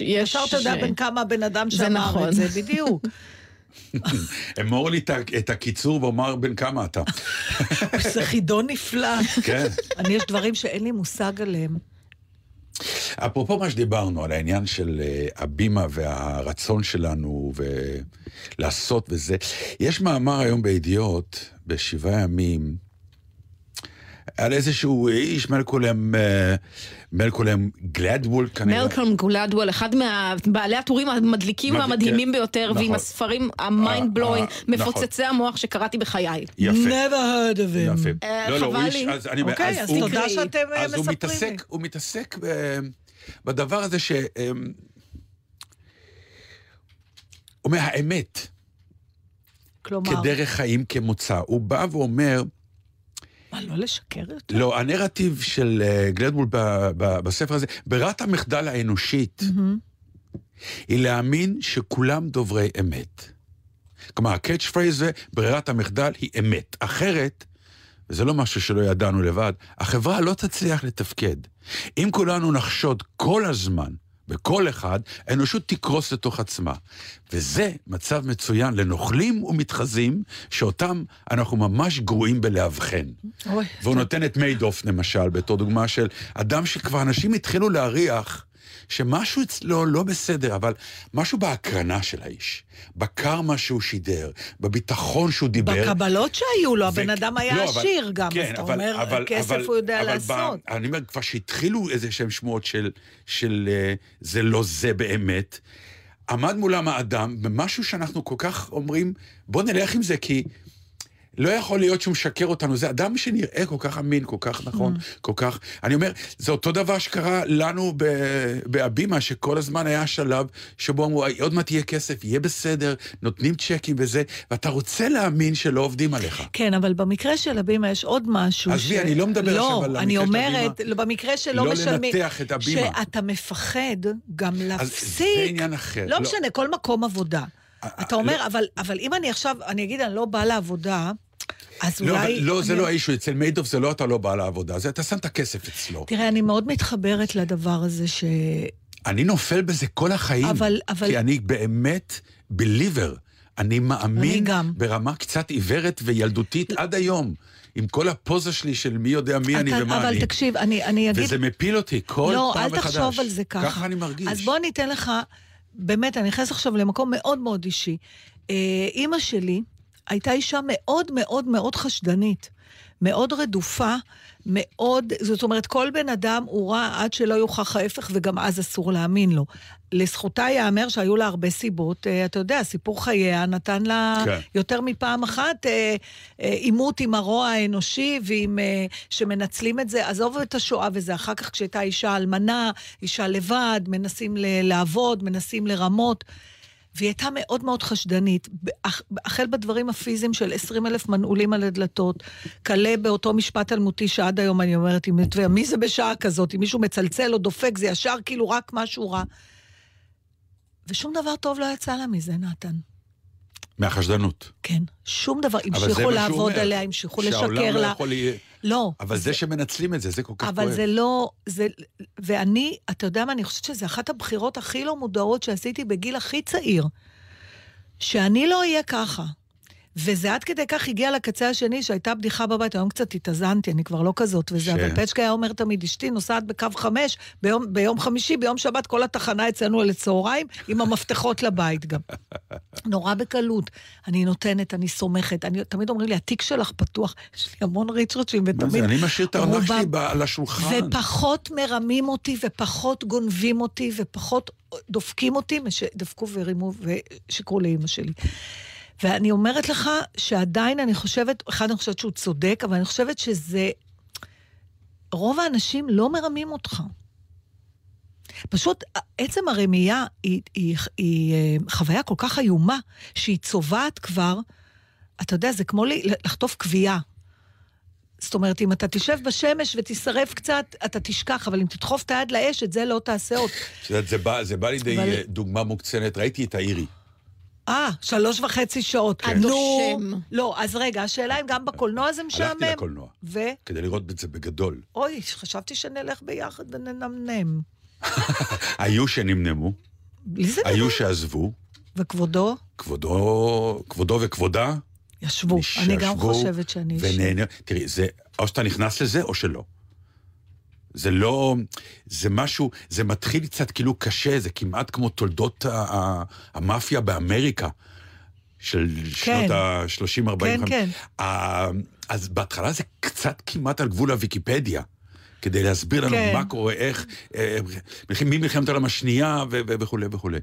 Speaker 4: יש...
Speaker 5: ישר אתה יודע בין כמה הבן אדם
Speaker 4: זה
Speaker 5: שאמר
Speaker 4: נכון.
Speaker 5: את זה, בדיוק.
Speaker 3: אמור לי את הקיצור ואומר בן כמה אתה.
Speaker 5: זה חידון נפלא.
Speaker 3: כן.
Speaker 5: אני, יש דברים שאין לי מושג עליהם.
Speaker 3: אפרופו מה שדיברנו, על העניין של אה, הבימה והרצון שלנו ולעשות וזה, יש מאמר היום בידיעות, בשבעה ימים, על איזשהו איש, מלקולם, אה, מלקולם גלדוול כנראה.
Speaker 4: מלקולם גלדוול, אחד מהבעלי הטורים המדליקים
Speaker 3: מדליק,
Speaker 4: והמדהימים
Speaker 3: כן.
Speaker 4: ביותר,
Speaker 3: נכון.
Speaker 4: ועם הספרים ה mind blowing,
Speaker 3: אה,
Speaker 4: מפוצצי המוח שקראתי בחיי.
Speaker 3: יפה.
Speaker 5: never heard of him.
Speaker 3: יפה.
Speaker 4: אה,
Speaker 3: לא, לא, הוא איש. אז אני אומר,
Speaker 5: אוקיי, אז
Speaker 3: הוא-
Speaker 5: תודה. שאתם אה,
Speaker 3: אז הוא
Speaker 5: לי.
Speaker 3: מתעסק, הוא מתעסק ב- בדבר הזה ש... אומר, האמת,
Speaker 5: כלומר,
Speaker 3: כדרך חיים, כמוצא. הוא בא ואומר,
Speaker 5: מה לא לשקר יותר?
Speaker 3: לא, הנרטיב של אה, ב- בספר הזה, ברירת המחדל האנושית היא להאמין שכולם דוברי אמת. כלומר, ה catch phrase זה ברירת המחדל היא אמת. אחרת, וזה לא משהו שלא ידענו לבד, החברה לא תצליח לתפקד. אם כולנו נחשוד כל הזמן בכל אחד, האנושות תקרוס לתוך עצמה. וזה מצב מצוין לנוכלים ומתחזים, שאותם אנחנו ממש גרועים בלאבחן. והוא נותן את מיידוף, למשל, בתור דוגמה של אדם שכבר אנשים התחילו להריח שמשהו אצלו לא בסדר, אבל משהו בהקרנה של האיש, בקרמה שהוא שידר, בביטחון שהוא דיבר.
Speaker 5: בקבלות שהיו לו, הבן
Speaker 3: ו-
Speaker 5: אדם היה
Speaker 3: לא, אבל-
Speaker 5: עשיר גם,
Speaker 3: כן,
Speaker 5: אז אתה
Speaker 3: אבל-
Speaker 5: אומר,
Speaker 3: אבל-
Speaker 5: כסף
Speaker 3: אבל-
Speaker 5: הוא יודע
Speaker 3: אבל
Speaker 5: לעשות.
Speaker 3: ב- אני אומר, כבר שהתחילו איזה שהם שמועות של, של אה, זה לא זה באמת, עמד מולם האדם במשהו שאנחנו כל כך אומרים, בוא נלך עם זה, כי לא יכול להיות שהוא משקר אותנו. זה אדם שנראה כל כך אמין, כל כך נכון, כל כך... אני אומר, זה אותו דבר שקרה לנו ב- בהבימה, שכל הזמן היה שלב שבו אמרו, עוד מעט יהיה כסף, יהיה בסדר, נותנים צ'קים וזה, ואתה רוצה להאמין שלא עובדים עליך.
Speaker 5: כן, אבל במקרה של הבימה יש עוד משהו.
Speaker 3: עזבי, אני לא מדבר עכשיו על
Speaker 5: לא, אני
Speaker 3: המקרה של
Speaker 5: אומרת,
Speaker 3: הבימה.
Speaker 5: לא, במקרה שלא
Speaker 3: לא
Speaker 5: משלמים...
Speaker 3: לנתח את הבימה.
Speaker 5: שאתה מפחד גם
Speaker 3: זה
Speaker 5: להפסיק.
Speaker 3: עניין אחר.
Speaker 5: לא
Speaker 3: לא.
Speaker 5: משנה, כל מקום עבודה. אתה אומר, אבל, אבל אם אני עכשיו, אני אגיד, אני לא באה לעבודה, אז
Speaker 3: לא,
Speaker 5: אולי...
Speaker 3: אבל לא, זה
Speaker 5: אני-
Speaker 3: לא האישו, אצל מיידוף זה לא אתה לא בא לעבודה, זה אתה שם את הכסף אצלו.
Speaker 5: תראה, אני מאוד מתחברת לדבר הזה ש...
Speaker 3: אני נופל בזה כל החיים.
Speaker 5: אבל- אבל-
Speaker 3: כי אני באמת בליבר. אני מאמין
Speaker 5: אני גם.
Speaker 3: ברמה קצת עיוורת וילדותית עד היום. עם כל הפוזה שלי של מי יודע מי אני
Speaker 5: אתה-
Speaker 3: ומה
Speaker 5: אבל
Speaker 3: אני.
Speaker 5: תקשיב, אני, אני אגיד...
Speaker 3: וזה מפיל אותי כל
Speaker 5: לא,
Speaker 3: פעם
Speaker 5: אל
Speaker 3: מחדש.
Speaker 5: תחשוב על זה ככה.
Speaker 3: ככה אני מרגיש.
Speaker 5: אז בוא אני אתן לך, באמת, אני נכנסת עכשיו למקום מאוד מאוד אישי. אה, אימא שלי הייתה אישה מאוד מאוד מאוד חשדנית, מאוד רדופה, מאוד, זאת אומרת, כל בן אדם הוא רע עד שלא יוכח ההפך, וגם אז אסור להאמין לו. לזכותה ייאמר שהיו לה הרבה סיבות. אה, אתה יודע, סיפור חייה נתן לה
Speaker 3: כן.
Speaker 5: יותר מפעם אחת אה, אה, עימות עם הרוע האנושי, ועם... שמנצלים את זה. עזוב את השואה וזה, אחר כך כשהייתה אישה אלמנה, אישה לבד, מנסים לעבוד, מנסים לרמות. והיא הייתה מאוד מאוד חשדנית, החל בדברים הפיזיים של 20 אלף מנעולים על הדלתות, כלה באותו משפט אלמותי שעד היום אני אומרת, מי זה בשעה כזאת? אם מישהו מצלצל או דופק, זה ישר כאילו רק משהו רע. ושום דבר טוב לא יצא לה מזה, נתן.
Speaker 3: מהחשדנות.
Speaker 5: כן, שום דבר. המשיכו לעבוד
Speaker 3: אומר,
Speaker 5: עליה, המשיכו
Speaker 3: שהעולם
Speaker 5: לשקר
Speaker 3: לא
Speaker 5: לה.
Speaker 3: יכול יהיה-
Speaker 5: לא.
Speaker 3: אבל זה שמנצלים את זה, זה כל כך כואב.
Speaker 5: אבל זה לא, זה, ואני, אתה יודע מה, אני חושבת שזו אחת הבחירות הכי לא מודעות שעשיתי בגיל הכי צעיר. שאני לא אהיה ככה. וזה עד כדי כך הגיע לקצה השני, שהייתה בדיחה בבית, היום קצת התאזנתי, אני כבר לא כזאת וזה,
Speaker 3: ש-
Speaker 5: אבל פצ'קה היה אומר תמיד, אשתי נוסעת בקו חמש, ביום, ביום חמישי, ביום שבת, כל התחנה אצלנו לצהריים, עם המפתחות לבית גם. נורא בקלות. אני נותנת, אני סומכת, אני, תמיד אומרים לי, התיק שלך פתוח, יש לי המון ריצ'רצ'ים,
Speaker 3: מה
Speaker 5: ותמיד...
Speaker 3: זה, אני משאיר את הארנק שלי על השולחן.
Speaker 5: ופחות מרמים אותי, ופחות גונבים אותי, ופחות דופקים אותי, דפקו ורימו ושיקרו לאימא שלי. ואני אומרת לך שעדיין אני חושבת, אחד, אני חושבת שהוא צודק, אבל אני חושבת שזה... רוב האנשים לא מרמים אותך. פשוט עצם הרמייה היא, היא, היא אה, חוויה כל כך איומה, שהיא צובעת כבר, אתה יודע, זה כמו לי- לחטוף כווייה. זאת אומרת, אם אתה תשב בשמש ותישרף קצת, אתה תשכח, אבל אם תדחוף את היד לאש, את זה לא תעשה עוד.
Speaker 3: יודעת, זה בא- זה בא לידי
Speaker 5: אבל-
Speaker 3: דוגמה מוקצנת, ראיתי את האירי.
Speaker 5: אה, שלוש וחצי שעות.
Speaker 4: כן.
Speaker 5: נו,
Speaker 4: נושם.
Speaker 5: לא, אז רגע, השאלה אם גם בקולנוע זה משעמם.
Speaker 3: הלכתי לקולנוע,
Speaker 5: ו...
Speaker 3: כדי לראות את זה בגדול.
Speaker 5: אוי, חשבתי שנלך ביחד וננמנם.
Speaker 3: היו שנמנמו,
Speaker 5: לי זה
Speaker 3: היו
Speaker 5: נראה.
Speaker 3: שעזבו,
Speaker 5: וכבודו?
Speaker 3: כבודו, כבודו וכבודה,
Speaker 5: ישבו. אני גם חושבת שאני.
Speaker 3: ונהנה. תראי, זה, או שאתה נכנס לזה או שלא. זה לא, זה משהו, זה מתחיל קצת כאילו קשה, זה כמעט כמו תולדות המאפיה באמריקה. של שנות ה-30, 40,
Speaker 5: כן, כן.
Speaker 3: אז בהתחלה זה קצת כמעט על גבול הוויקיפדיה. כדי להסביר לנו
Speaker 5: כן.
Speaker 3: מה קורה, איך, אה, ממלחמת העולם השנייה וכולי וכולי.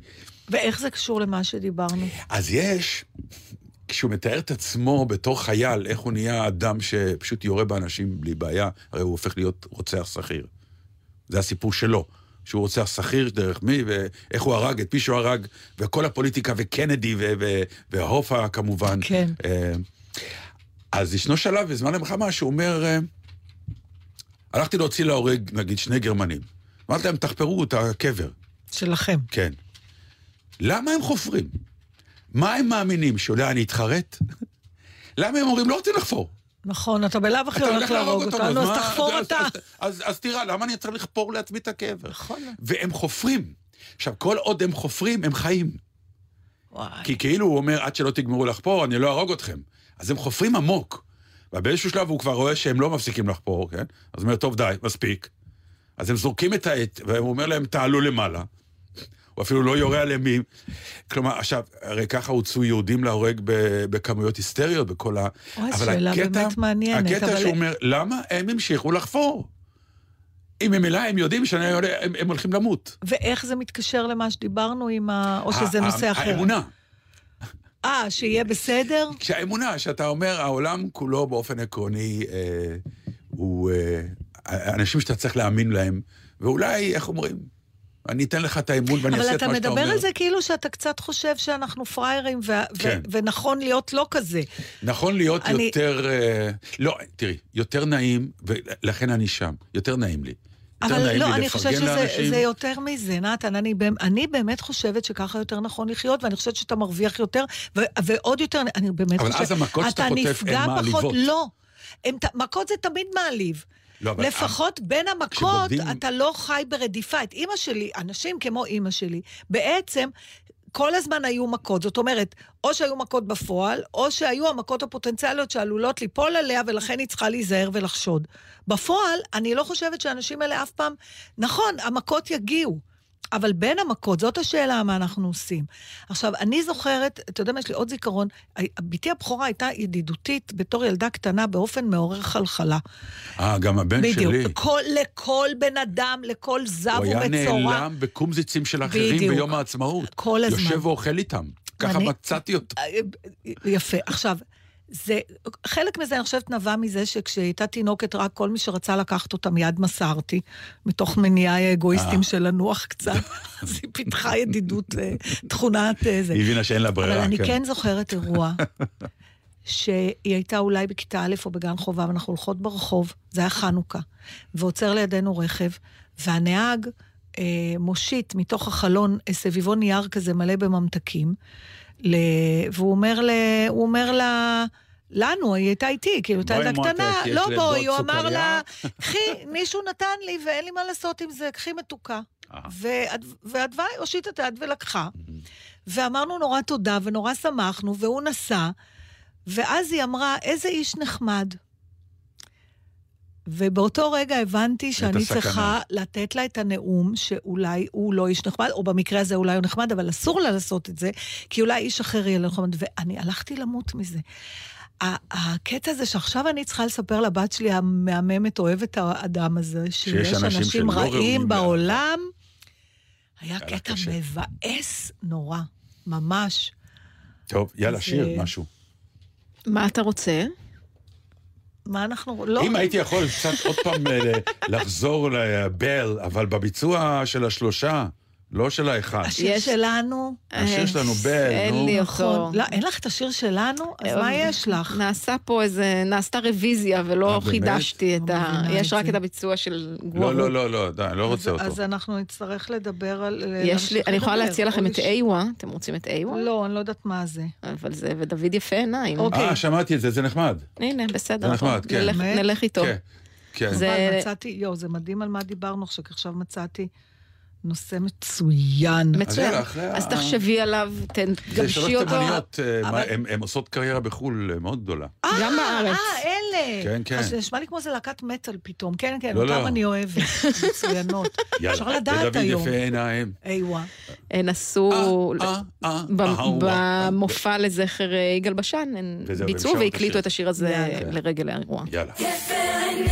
Speaker 5: ואיך זה קשור למה שדיברנו?
Speaker 3: אז יש, כשהוא מתאר את עצמו בתור חייל, איך הוא נהיה אדם שפשוט יורה באנשים בלי בעיה, הרי הוא הופך להיות רוצח שכיר. זה הסיפור שלו. שהוא רוצח שכיר דרך מי, ואיך הוא הרג את מי שהוא הרג, וכל הפוליטיקה, וקנדי, והופה כמובן.
Speaker 5: כן.
Speaker 3: אה, אז ישנו שלב בזמן המלחמה שהוא אומר, אה, הלכתי להוציא להורג, נגיד, שני גרמנים. אמרתי להם, תחפרו את הקבר.
Speaker 5: שלכם.
Speaker 3: כן. למה הם חופרים? מה הם מאמינים, שאולי אני אתחרט? למה הם אומרים, לא רוצים לחפור?
Speaker 5: נכון, אתה בלאו הכי הולך להרוג אותנו, אז תחפור
Speaker 3: אז-
Speaker 5: אתה.
Speaker 3: אז- אז- אז תראה, למה אני צריך לחפור לעצמי את הקבר?
Speaker 5: נכון.
Speaker 3: והם חופרים. עכשיו, כל עוד הם חופרים, הם חיים.
Speaker 5: וואי.
Speaker 3: כי כאילו הוא אומר, עד שלא תגמרו לחפור, אני לא אהרוג אתכם. אז הם חופרים עמוק. ובאיזשהו שלב הוא כבר רואה שהם לא מפסיקים לחפור, כן? אז הוא אומר, טוב, די, מספיק. אז הם זורקים את העט, והוא אומר להם, תעלו למעלה. הוא אפילו לא יורה עליהם. כלומר, עכשיו, הרי ככה הוצאו יהודים להורג בכמויות היסטריות, בכל ה...
Speaker 5: אוי, שאלה
Speaker 3: הקטע-
Speaker 5: באמת מעניינת,
Speaker 3: הקטע
Speaker 5: אבל-
Speaker 3: שהוא אומר, למה הם המשיכו לחפור? אם ממילא הם יודעים שהם הם, הם הולכים למות.
Speaker 5: ואיך זה מתקשר למה שדיברנו עם ה... או שזה
Speaker 3: ה-
Speaker 5: נושא אחר?
Speaker 3: האמונה.
Speaker 5: אה, שיהיה בסדר?
Speaker 3: כשהאמונה, שאתה אומר, העולם כולו באופן עקרוני אה, הוא אה, אנשים שאתה צריך להאמין להם, ואולי, איך אומרים, אני אתן לך את האמון ואני
Speaker 5: אבל
Speaker 3: אעשה את
Speaker 5: אתה
Speaker 3: מה שאתה אומר.
Speaker 5: מדבר על זה כאילו שאתה קצת חושב שאנחנו פראיירים, ו- ו-
Speaker 3: כן.
Speaker 5: ונכון להיות לא כזה.
Speaker 3: נכון להיות
Speaker 5: אני-
Speaker 3: יותר... אה, לא, תראי, יותר נעים, ולכן אני שם, יותר נעים לי.
Speaker 5: אבל לא, אני חושבת שזה יותר מזה, נתן. אני, אני באמת חושבת שככה יותר נכון לחיות, ואני חושבת שאתה מרוויח יותר, ו- ועוד יותר, אני באמת
Speaker 3: אבל
Speaker 5: חושבת...
Speaker 3: אז המכות שאתה חוטף הן
Speaker 5: אתה
Speaker 3: מעליבות.
Speaker 5: לא. הם, מכות זה תמיד מעליב.
Speaker 3: לא, אבל
Speaker 5: לפחות בין המכות,
Speaker 3: כשבוגדים-
Speaker 5: אתה לא חי ברדיפה. את אימא שלי, אנשים כמו אימא שלי, בעצם... כל הזמן היו מכות, זאת אומרת, או שהיו מכות בפועל, או שהיו המכות הפוטנציאליות שעלולות ליפול עליה, ולכן היא צריכה להיזהר ולחשוד. בפועל, אני לא חושבת שהאנשים האלה אף פעם... נכון, המכות יגיעו, אבל בין המכות, זאת השאלה מה אנחנו עושים. עכשיו, אני זוכרת, אתה יודע מה, יש לי עוד זיכרון, בתי הבכורה הייתה ידידותית בתור ילדה קטנה באופן מעורר חלחלה.
Speaker 3: אה, גם הבן
Speaker 5: בדיוק.
Speaker 3: שלי.
Speaker 5: כל, לכל בן אדם, לכל זב
Speaker 3: הוא היה
Speaker 5: ומצורע.
Speaker 3: נעלם בקומזיצים של אחרים
Speaker 5: בדיוק.
Speaker 3: ביום העצמאות.
Speaker 5: כל הזמן.
Speaker 3: יושב ואוכל איתם. ככה
Speaker 5: אני-
Speaker 3: מצאתי אותו.
Speaker 5: יפה. עכשיו, זה, חלק מזה, אני חושבת, נבע מזה שכשהיא הייתה תינוקת, רק כל מי שרצה לקחת אותה מיד מסרתי, מתוך מניעי האגואיסטים
Speaker 3: אה.
Speaker 5: של לנוח קצת. אז היא פיתחה ידידות, אה, תכונת אה, זה.
Speaker 3: היא הבינה שאין לה ברירה,
Speaker 5: אבל אני
Speaker 3: כן.
Speaker 5: כן זוכרת אירוע, שהיא הייתה אולי בכיתה א' או בגן חובה, ואנחנו הולכות ברחוב, זה היה חנוכה, ועוצר לידינו רכב, והנהג אה, מושיט מתוך החלון סביבון נייר כזה מלא בממתקים, ל... והוא אומר, ל... הוא אומר לה... לנו, היא הייתה איתי, כאילו, הייתה ילדה קטנה, לא בואי, הוא אמר. לה, קחי, מישהו נתן לי ואין לי מה לעשות עם זה, קחי מתוקה.
Speaker 3: אה.
Speaker 5: והד- והדווי הושיט את היד ולקחה. ואמרנו נורא תודה ונורא שמחנו, והוא נסע, ואז היא אמרה, איזה איש נחמד. ובאותו רגע הבנתי שאני
Speaker 3: הסכנה.
Speaker 5: צריכה לתת לה את הנאום שאולי הוא לא איש נחמד, או במקרה הזה אולי הוא נחמד, אבל אסור לה לעשות את זה, כי אולי איש אחר יהיה לו נחמד, ואני הלכתי למות מזה. הקטע הזה שעכשיו אני צריכה לספר לבת שלי המהממת, אוהבת האדם הזה, שיש
Speaker 3: אנשים
Speaker 5: אנשים רעים. בעולם, היה קטע
Speaker 3: קשה.
Speaker 5: מבאס נורא, ממש.
Speaker 3: טוב, יאללה, שיר
Speaker 5: אה,
Speaker 3: משהו.
Speaker 4: מה אתה רוצה?
Speaker 5: מה אנחנו... לא...
Speaker 3: אם הייתי יכול קצת עוד פעם אה, לחזור לבל, אבל בביצוע של השלושה, לא של האחד.
Speaker 5: השיר שלנו...
Speaker 3: השיר
Speaker 4: אה,
Speaker 3: שלנו בל,
Speaker 4: אין
Speaker 3: נו.
Speaker 4: לי אותו.
Speaker 5: נכון. לא, אין לך את השיר שלנו? אז מה יש לך?
Speaker 4: נעשה פה איזה, נעשתה רוויזיה ולא
Speaker 3: אה?
Speaker 4: חידשתי את
Speaker 5: לא
Speaker 4: ה... יש רק
Speaker 5: זה.
Speaker 4: את הביצוע של גווארו.
Speaker 3: לא, לא, לא, לא, די, לא רוצה
Speaker 5: אז-
Speaker 3: אותו.
Speaker 5: אז אנחנו נצטרך לדבר על...
Speaker 4: יש לי, אני יכולה להציע לכם את איווה, אתם רוצים את איווה?
Speaker 5: לא, אני לא יודעת מה זה.
Speaker 4: אבל זה, ודוד יפה עיניים.
Speaker 5: אוקיי.
Speaker 3: אה, שמעתי את זה, זה נחמד.
Speaker 4: הנה, בסדר.
Speaker 3: זה נחמד, כן.
Speaker 4: נלך- איתו.
Speaker 3: כן, כן.
Speaker 4: זה-
Speaker 5: מצאתי, יואו, זה מדהים על מה דיברנו עכשיו, כי עכשיו מצאתי נושא מצוין.
Speaker 4: מצוין. אז תחשבי עליו,
Speaker 3: זה
Speaker 4: תגבשי
Speaker 3: שלוש
Speaker 4: אותו.
Speaker 3: תימניות, אה,
Speaker 5: אבל-
Speaker 3: מה, הן- עושות קריירה בחו"ל אה, מאוד גדולה.
Speaker 4: גם בארץ.
Speaker 5: אה, אלה.
Speaker 3: כן, כן.
Speaker 5: אז זה נשמע לי כמו זה להקת מטאל פתאום. כן, כן,
Speaker 3: לא,
Speaker 5: אותם
Speaker 3: לא.
Speaker 5: אני אוהבת. מצוינות. אפשר לדעת
Speaker 3: ודוד
Speaker 5: היום.
Speaker 3: יפה עיניים.
Speaker 5: איווה.
Speaker 4: הן עשו,
Speaker 3: אה, אה, אה, אה, אה,
Speaker 4: במופע לזכר אה, יגאל בשן, הן ביצעו והקליטו
Speaker 3: השיר.
Speaker 4: את השיר הזה. לרגל האירוע.
Speaker 3: יאללה.
Speaker 2: יפה עיניים,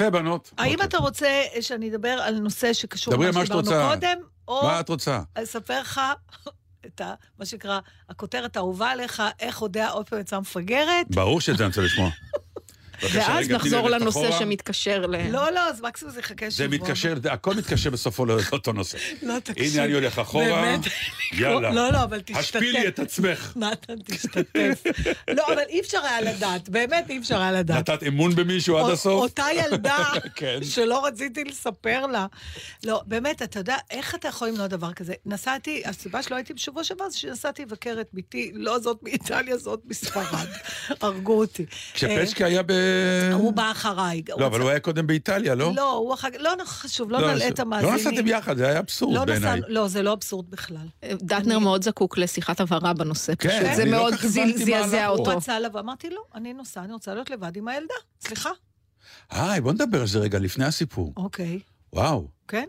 Speaker 2: יפה,
Speaker 3: בנות.
Speaker 5: האם
Speaker 3: אוקיי.
Speaker 5: אתה רוצה שאני אדבר על נושא שקשור
Speaker 3: דברי
Speaker 5: למה שדיברנו
Speaker 3: רוצה.
Speaker 5: קודם, או
Speaker 3: מה את רוצה?
Speaker 5: אספר לך את ה, מה שנקרא, הכותרת האהובה עליך, איך הודיה עוד פעם יצאה מפגרת?
Speaker 3: ברור שאת זה אני רוצה לשמוע.
Speaker 4: ואז נחזור לנושא
Speaker 3: אחורה.
Speaker 4: שמתקשר ל...
Speaker 5: לא, לא, אז מקסימום זה יחכה
Speaker 3: זה
Speaker 5: שבוע.
Speaker 3: מתקשר, הכל מתקשר בסופו לאותו נושא.
Speaker 5: לא, תקשיב.
Speaker 3: הנה אני הולך אחורה.
Speaker 5: באמת.
Speaker 3: יאללה.
Speaker 5: לא, לא, אבל תשתתף.
Speaker 3: השפילי את עצמך.
Speaker 5: נתן, תשתתף. לא, אבל אי אפשר היה לדעת, באמת אי אפשר היה לדעת.
Speaker 3: נתת אמון במישהו עד הסוף?
Speaker 5: אותה ילדה
Speaker 3: כן.
Speaker 5: שלא רציתי לספר לה. לא, באמת, אתה יודע, איך אתה יכול למנוע דבר כזה? נסעתי, הסיבה שלא הייתי בשבוע שעבר זה שנסעתי לבקר את בתי, לא זאת מאיטליה, זאת מספרד. הרגו אותי.
Speaker 3: כשפצ'קה היה ב...
Speaker 5: אה, הוא בא אחריי.
Speaker 3: לא, אבל הוא היה קודם באיטליה, לא?
Speaker 5: לא, הוא אחר לא חשוב, לא נלאה את
Speaker 3: לא
Speaker 5: המאזינים.
Speaker 3: נסעתם יחד, זה היה אבסורד
Speaker 5: לא
Speaker 3: בעיניי.
Speaker 5: לא, זה לא אבסורד בכלל.
Speaker 4: דטנר מאוד זקוק לשיחת הבהרה בנושא,
Speaker 3: כן,
Speaker 4: פשוט. זה
Speaker 3: לא
Speaker 4: מאוד זעזע
Speaker 3: פה.
Speaker 5: הוא
Speaker 4: אותו.
Speaker 5: רצה לבוא, אמרתי לו, אני נוסעה, אני רוצה להיות לבד עם הילדה. סליחה.
Speaker 3: היי, בוא נדבר על זה רגע, לפני הסיפור.
Speaker 5: אוקיי,
Speaker 3: וואו.
Speaker 5: כן?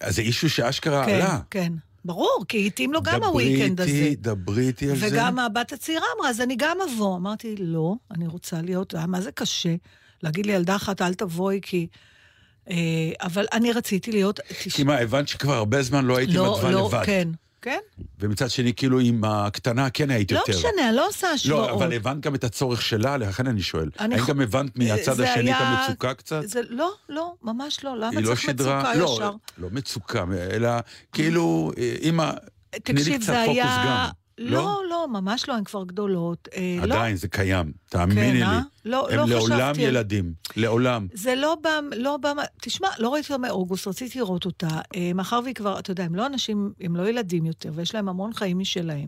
Speaker 3: אז זה אישו שאשכרה
Speaker 5: כן,
Speaker 3: עלה.
Speaker 5: כן. ברור, כי התאים לו גם
Speaker 3: דברי
Speaker 5: הוויקנד הזה.
Speaker 3: איתי, דברי איתי על זה.
Speaker 5: וגם הבת הצעירה אמרה, אז אני גם אבוא. אמרתי, לא, אני רוצה להיות, אה, מה זה קשה? להגיד לילדה אחת, אל תבואי, כי... אה, אבל אני רציתי להיות...
Speaker 3: כי מה, הבנת שכבר הרבה זמן לא הייתי
Speaker 5: לא,
Speaker 3: מדווה
Speaker 5: לא,
Speaker 3: לבד.
Speaker 5: כן, כן.
Speaker 3: ומצד שני, כאילו עם הקטנה כן היית
Speaker 5: לא
Speaker 3: יותר.
Speaker 5: משנה, אני לא עושה השוואות.
Speaker 3: לא, אבל הבנת גם את הצורך שלה, לכן אני שואל.
Speaker 5: אני
Speaker 3: האם
Speaker 5: ח-
Speaker 3: גם הבנת מהצד השני את
Speaker 5: היה-
Speaker 3: המצוקה קצת?
Speaker 5: זה, לא, לא, ממש לא. למה
Speaker 3: לא
Speaker 5: צריך
Speaker 3: שידרה,
Speaker 5: מצוקה
Speaker 3: לא,
Speaker 5: ישר?
Speaker 3: לא מצוקה, אלא כאילו, אה, אמא, תני לי קצת פוקוס. גם.
Speaker 5: לא, לא, ממש לא, הן כבר גדולות. אה, לא.
Speaker 3: עדיין, זה קיים, תאמיני
Speaker 5: כן,
Speaker 3: לי.
Speaker 5: אה? לא,
Speaker 3: הם
Speaker 5: לא
Speaker 3: לעולם
Speaker 5: חשבתי
Speaker 3: ילדים, לעולם.
Speaker 5: זה לא בא, לא בא, תשמע, לא ראיתי אותה מאוגוסט, רציתי לראות אותה. אה, מאחר והיא כבר, אתה יודע, הם לא אנשים, הם לא ילדים יותר, ויש להם המון חיים משלהם.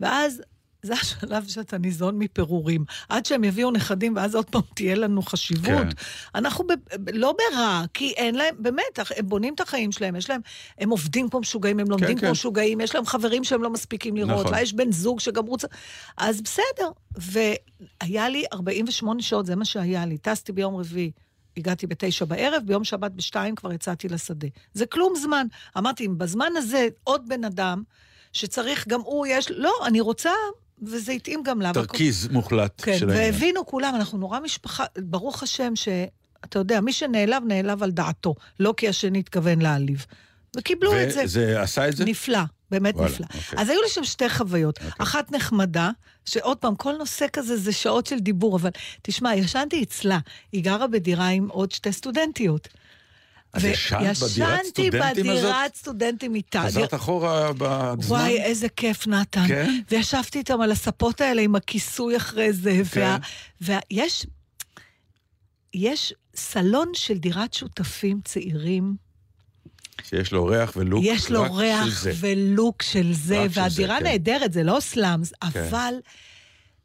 Speaker 5: ואז, זה השלב שאתה ניזון מפירורים. עד שהם יביאו נכדים, ואז עוד פעם תהיה לנו חשיבות.
Speaker 3: כן.
Speaker 5: אנחנו ב, ב, לא ברע, כי אין להם, באמת, הם בונים את החיים שלהם, יש להם, הם עובדים כמו משוגעים, הם לומדים
Speaker 3: כן.
Speaker 5: כמו משוגעים, יש להם חברים שהם לא מספיקים לראות,
Speaker 3: נכון.
Speaker 5: לה יש בן זוג שגם רוצה... אז בסדר. והיה לי 48 שעות, זה מה שהיה לי. טסתי ביום רביעי. הגעתי בתשע בערב, ביום שבת בשתיים כבר יצאתי לשדה. זה כלום זמן. אמרתי, אם בזמן הזה עוד בן אדם, שצריך, גם הוא יש... לא, אני רוצה, וזה התאים גם לה.
Speaker 3: תרכיז מוחלט
Speaker 5: כן,
Speaker 3: של העניין.
Speaker 5: והבינו כולם, אנחנו נורא משפחה, ברוך השם ש... אתה יודע, מי שנעלב, נעלב על דעתו, לא כי השני התכוון להעליב. וקיבלו את זה.
Speaker 3: וזה עשה את זה?
Speaker 5: נפלא, באמת
Speaker 3: וואלה,
Speaker 5: נפלא.
Speaker 3: אוקיי.
Speaker 5: אז היו לי שם שתי חוויות. אחת נחמדה, שעוד פעם, כל נושא כזה זה שעות של דיבור, אבל תשמע, ישנתי אצלה, היא גרה בדירה עם עוד שתי סטודנטיות.
Speaker 3: אז ישנת בדירת
Speaker 5: וישנתי
Speaker 3: סטודנטים הזאת?
Speaker 5: בדירת סטודנטים איתה.
Speaker 3: חזרת אחורה בזמן?
Speaker 5: וואי, איזה כיף, נתן.
Speaker 3: כן?
Speaker 5: וישבתי איתם על הספות האלה עם הכיסוי אחרי זה,
Speaker 3: כן.
Speaker 5: וה... ויש... יש סלון של דירת שותפים צעירים,
Speaker 3: שיש לו ריח ולוק
Speaker 5: יש לו
Speaker 3: רק של
Speaker 5: ריח
Speaker 3: זה.
Speaker 5: ולוק של זה,
Speaker 3: רק של
Speaker 5: והדירה
Speaker 3: זה, כן.
Speaker 5: נהדרת, זה לא סלאמס,
Speaker 3: כן.
Speaker 5: אבל...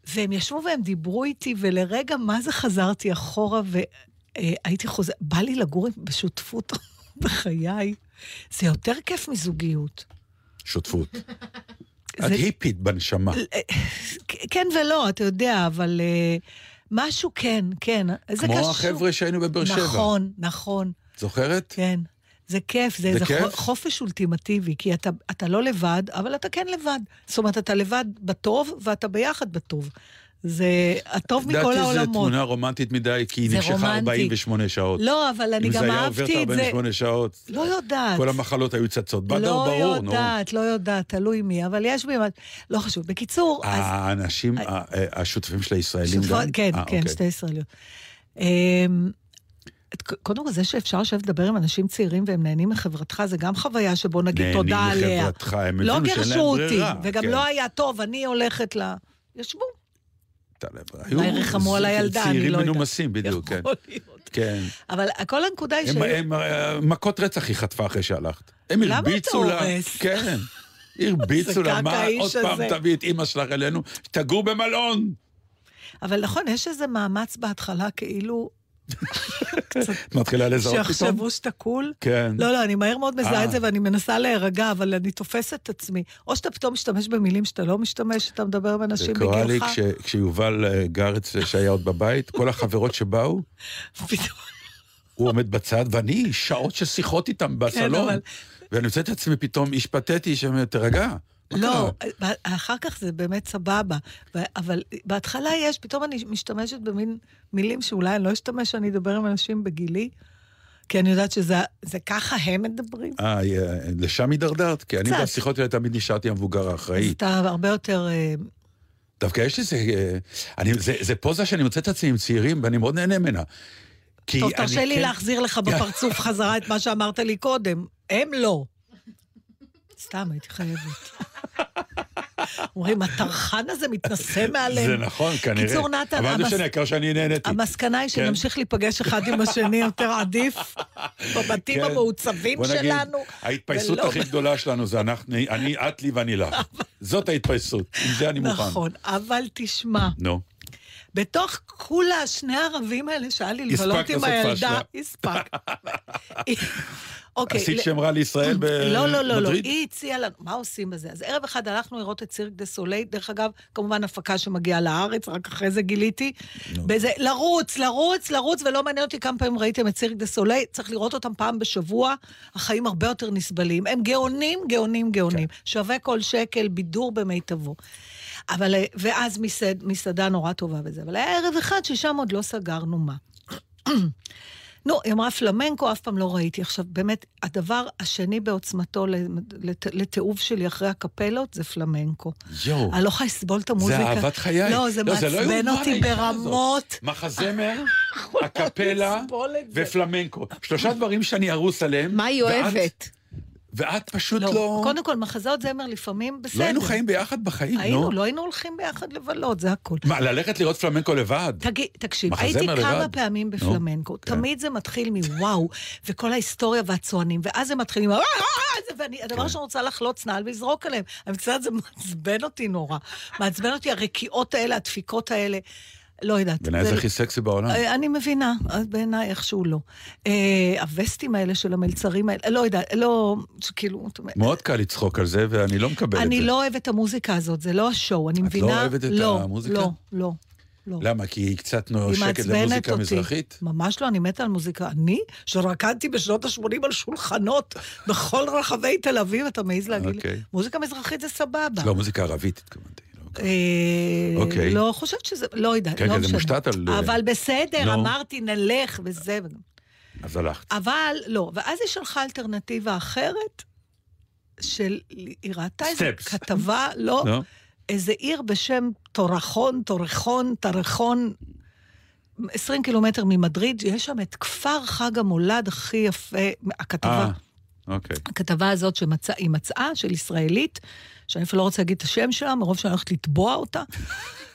Speaker 5: והם ישבו והם דיברו איתי, ולרגע, מה זה חזרתי אחורה, והייתי חוזר... בא לי לגור בשותפות בחיי. זה יותר כיף מזוגיות.
Speaker 3: שותפות. את היפית בנשמה.
Speaker 5: כן ולא, אתה יודע, אבל אה, משהו כן, כן. זה
Speaker 3: כמו
Speaker 5: קשור.
Speaker 3: החבר'ה שהיינו בבאר שבע.
Speaker 5: נכון, נכון,
Speaker 3: זוכרת?
Speaker 5: כן. זה כיף, זה,
Speaker 3: זה
Speaker 5: זה
Speaker 3: כיף?
Speaker 5: חו- חופש אולטימטיבי, כי אתה, אתה לא לבד, אבל אתה כן לבד. זאת אומרת, אתה לבד בטוב, ואתה ביחד בטוב. זה הטוב מכל
Speaker 3: לדעתי זו
Speaker 5: העולמות.
Speaker 3: תמונה רומנטית מדי, כי היא
Speaker 5: זה
Speaker 3: נמשכה
Speaker 5: רומנטי.
Speaker 3: 48 שעות.
Speaker 5: לא, אבל אני
Speaker 3: אם
Speaker 5: גם
Speaker 3: זה היה עובר את
Speaker 5: אהבתי את זה.
Speaker 3: 48 שעות,
Speaker 5: לא יודעת.
Speaker 3: כל המחלות היו צצות. בדר,
Speaker 5: לא
Speaker 3: ברור, נו.
Speaker 5: יודעת, לא יודעת, תלוי מי, אבל יש בי... לא חשוב. בקיצור, אז...
Speaker 3: האנשים, ה- ה- השותפים של הישראלים גם?
Speaker 5: כן,
Speaker 3: אה,
Speaker 5: כן,
Speaker 3: אוקיי.
Speaker 5: שתי ישראליות. אמ, את- קודם כל, זה שאפשר לשבת לדבר עם אנשים צעירים והם נהנים מחברתך, זה גם חוויה שבוא נגיד
Speaker 3: נהנים
Speaker 5: תודה עליה.
Speaker 3: מחברתך, הם
Speaker 5: לא
Speaker 3: הבינו שאין
Speaker 5: גירשו
Speaker 3: להם
Speaker 5: אותי,
Speaker 3: ברירה.
Speaker 5: וגם
Speaker 3: כן.
Speaker 5: לא היה טוב, אני הולכת ל... ישבו. אולי ריחמו על הילדה, אני לא
Speaker 3: צעירים
Speaker 5: יודעת.
Speaker 3: מנומסים, בדיוק, כן.
Speaker 5: יכול להיות.
Speaker 3: כן.
Speaker 5: אבל כל הנקודה היא ש...
Speaker 3: אה, מכות רצח היא חטפה אחרי שהלכת. הם
Speaker 5: למה
Speaker 3: הרביצו
Speaker 5: אתה
Speaker 3: לה.
Speaker 5: הורס?
Speaker 3: כן. הרביצו לה, מה, עוד פעם. תביא את אימא שלך אלינו, תגור במלון.
Speaker 5: אבל נכון, יש איזה מאמץ בהתחלה, כאילו,
Speaker 3: את מתחילה לזהות פתאום?
Speaker 5: שיחשבו שאתה קול.
Speaker 3: כן.
Speaker 5: לא, לא, אני מהר מאוד מזהה
Speaker 3: אה.
Speaker 5: את זה ואני מנסה להירגע, אבל אני תופסת את עצמי. או שאתה פתאום משתמש במילים שאתה לא משתמש, שאתה מדבר עם אנשים
Speaker 3: זה קרה לי
Speaker 5: בגילך.
Speaker 3: כש- כשיובל אה, גרץ, שהיה עוד בבית, כל החברות שבאו. הוא עומד בצד, ואני שעות של שיחות איתם בסלון.
Speaker 5: כן, אבל-
Speaker 3: ואני מוצא את עצמי פתאום איש פתטי שאומר, תירגע.
Speaker 5: לא,
Speaker 3: קרה?"
Speaker 5: אחר כך זה באמת סבבה. אבל בהתחלה יש, פתאום אני משתמשת במין מילים שאולי אני לא אשתמש, שאני אדבר עם אנשים בגילי, כי אני יודעת שזה זה ככה הם מדברים.
Speaker 3: אה, אה, לשם הידרדרת? כי אני. בשיחות האלה תמיד נשארתי המבוגר
Speaker 5: אז
Speaker 3: האחראי.
Speaker 5: אתה הרבה יותר... אה,
Speaker 3: דווקא יש. אה, אני- זה- זה פוזה שאני מוצא את עצמי עם צעירים, ואני מאוד נהנה ממנה.
Speaker 5: טוב, תרשה לי
Speaker 3: כן-
Speaker 5: להחזיר לך בפרצוף חזרה את מה שאמרת לי קודם. הם לא. סתם, הייתי חייבת. אומרים, הטרחן הזה מתנשא מעליהם.
Speaker 3: זה נכון, כנראה.
Speaker 5: קיצור, נתן,
Speaker 3: אבל זה משנה, העיקר שאני נהניתי.
Speaker 5: המסקנה היא
Speaker 3: כן.
Speaker 5: שנמשיך להיפגש אחד עם השני יותר עדיף, בבתים
Speaker 3: כן.
Speaker 5: המעוצבים שלנו.
Speaker 3: ההתפייסות הכי גדולה שלנו זה אנחנו, אני, את לי ואני לך. זאת ההתפייסות, עם זה אני מוכן.
Speaker 5: נכון, אבל תשמע,
Speaker 3: נו.
Speaker 5: בתוך כולה שני הערבים האלה שהיה לי לבלות
Speaker 3: הספקת
Speaker 5: עם הילדה,
Speaker 3: פשלה.
Speaker 5: אוקיי.
Speaker 3: עשית
Speaker 5: ל-
Speaker 3: שם רע לישראל במדריד?
Speaker 5: לא, לא, לא, לא, היא הציעה לנו, מה עושים בזה? אז ערב אחד הלכנו לראות את סירק דה סולי, דרך אגב, כמובן הפקה שמגיעה לארץ, רק אחרי זה גיליתי. בזה, לרוץ, לרוץ, לרוץ, ולא מעניין אותי כמה פעמים ראיתם את סירק דה סולי, צריך לראות אותם פעם בשבוע, החיים הרבה יותר נסבלים. הם גאונים, גאונים, גאונים. שווה כל שקל, בידור במיטבו. אבל, ואז מסעד, מסעדה נורא טובה וזה. אבל היה ערב אחד ששם עוד לא סגרנו מה. נו, היא אמרה פלמנקו, אף פעם לא ראיתי. עכשיו, באמת, הדבר השני בעוצמתו לת- לתיעוב שלי אחרי הקפלות זה פלמנקו.
Speaker 3: יואו.
Speaker 5: אני לא יכולה לסבול את המוזיקה.
Speaker 3: זה אהבת חיי.
Speaker 5: לא, זה
Speaker 3: לא
Speaker 5: מעצבן
Speaker 3: יאומן,
Speaker 5: אותי ברמות.
Speaker 3: מחזמר, הקפלה. ופלמנקו. שלושה דברים שאני ארוס עליהם.
Speaker 4: מה היא אוהבת?
Speaker 3: ואת פשוט
Speaker 5: לא,
Speaker 3: לא...
Speaker 5: קודם כל, מחזות זמר לפעמים בסדר.
Speaker 3: לא היינו חיים ביחד בחיים,
Speaker 5: היינו,
Speaker 3: נו.
Speaker 5: לא היינו הולכים ביחד לבלות, זה הכול.
Speaker 3: מה, ללכת לראות פלמנקו לבד?
Speaker 5: תגיד, תקשיב, הייתי
Speaker 3: לבד?
Speaker 5: כמה פעמים
Speaker 3: נו,
Speaker 5: בפלמנקו.
Speaker 3: כן.
Speaker 5: תמיד זה מתחיל מוואו, וכל ההיסטוריה והצוענים, ואז זה מתחיל עם ה... ואני,
Speaker 3: כן.
Speaker 5: הדבר שאני רוצה לחלוץ נעל ולזרוק עליהם. אני מצטערת, זה מעצבן אותי נורא. מעצבן אותי הרקיעות האלה, הדפיקות האלה. לא יודעת.
Speaker 3: בעיניי זה הכי סקסי בעולם.
Speaker 5: אה, אני מבינה, אז בעיניי איכשהו לא. אה, הווסטים האלה של המלצרים האלה, לא יודעת, לא, כאילו,
Speaker 3: מאוד קל לצחוק על זה, ואני לא מקבל את זה.
Speaker 5: אני לא אוהבת את המוזיקה הזאת, זה לא השואו, אני
Speaker 3: את לא
Speaker 5: מבינה...
Speaker 3: אוהבת את
Speaker 5: לא,
Speaker 3: המוזיקה?
Speaker 5: לא, לא, לא.
Speaker 3: למה? כי היא קצת נושקת למוזיקה
Speaker 5: אותי.
Speaker 3: מזרחית?
Speaker 5: ממש לא, אני מתה על מוזיקה. אני, שרקדתי בשנות ה-80 על שולחנות בכל רחבי תל אביב, אתה מעז להגיד לי?
Speaker 3: אוקיי.
Speaker 5: מוזיקה מזרחית זה סבבה.
Speaker 3: לא, מוזיקה ערבית התכוונתי. לא.
Speaker 5: אה,
Speaker 3: אוקיי.
Speaker 5: לא חושבת שזה, לא יודעת,
Speaker 3: כן,
Speaker 5: לא
Speaker 3: כן, זה. מושתת על, אה,
Speaker 5: אבל בסדר,
Speaker 3: נו.
Speaker 5: אמרתי, נלך וזה.
Speaker 3: אז הלכת.
Speaker 5: אבל לא, ואז היא שלחה אלטרנטיבה אחרת, של, היא ראתה איזו
Speaker 3: Steps.
Speaker 5: כתבה, לא,
Speaker 3: לא?
Speaker 5: איזה עיר בשם טורחון, טורחון, טרחון, 20 קילומטר ממדריד, יש שם את כפר חג המולד הכי יפה, הכתבה.
Speaker 3: אה, אוקיי.
Speaker 5: הכתבה הזאת שהיא מצאה, של ישראלית, שאני אפילו לא רוצה להגיד את השם שלה, מרוב שאני הולכת לתבוע אותה,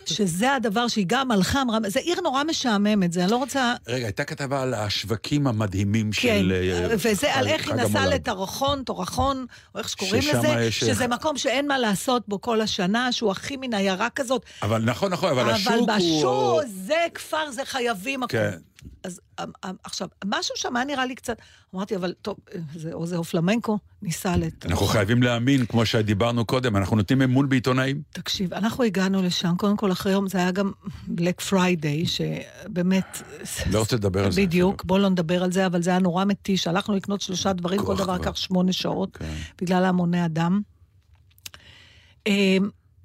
Speaker 5: שזה הדבר שהיא גם הלכה, אמרה, זה עיר נורא משעממת, זה, אני לא רוצה...
Speaker 3: רגע, הייתה כתבה על השווקים המדהימים
Speaker 5: כן,
Speaker 3: של... אה,
Speaker 5: וזה על איך היא נסעה. לטרחון, טורחון, או איך שקוראים לזה,
Speaker 3: יש-
Speaker 5: שזה מקום שאין מה לעשות בו כל השנה, שהוא הכי מן עיירה כזאת.
Speaker 3: אבל נכון, נכון, אבל השוק הוא...
Speaker 5: אבל בשוק, זה כפר, זה חייבים מקום.
Speaker 3: כן.
Speaker 5: אז אמ, אמ, עכשיו, משהו שם היה נראה לי קצת, אמרתי, אבל טוב, זה, או זה או פלמנקו, ניסע לט...
Speaker 3: אנחנו חייבים להאמין, כמו שדיברנו קודם, אנחנו נותנים אמון בעיתונאים.
Speaker 5: תקשיב, אנחנו הגענו לשם, קודם כל אחרי יום, זה היה גם Black Friday, שבאמת...
Speaker 3: לא רוצה לדבר על זה
Speaker 5: בדיוק. בואו לא נדבר על זה, אבל זה היה נורא מתיש. הלכנו לקנות שלושה דברים, כל דבר. לקח שמונה שעות,
Speaker 3: כן.
Speaker 5: בגלל המוני אדם.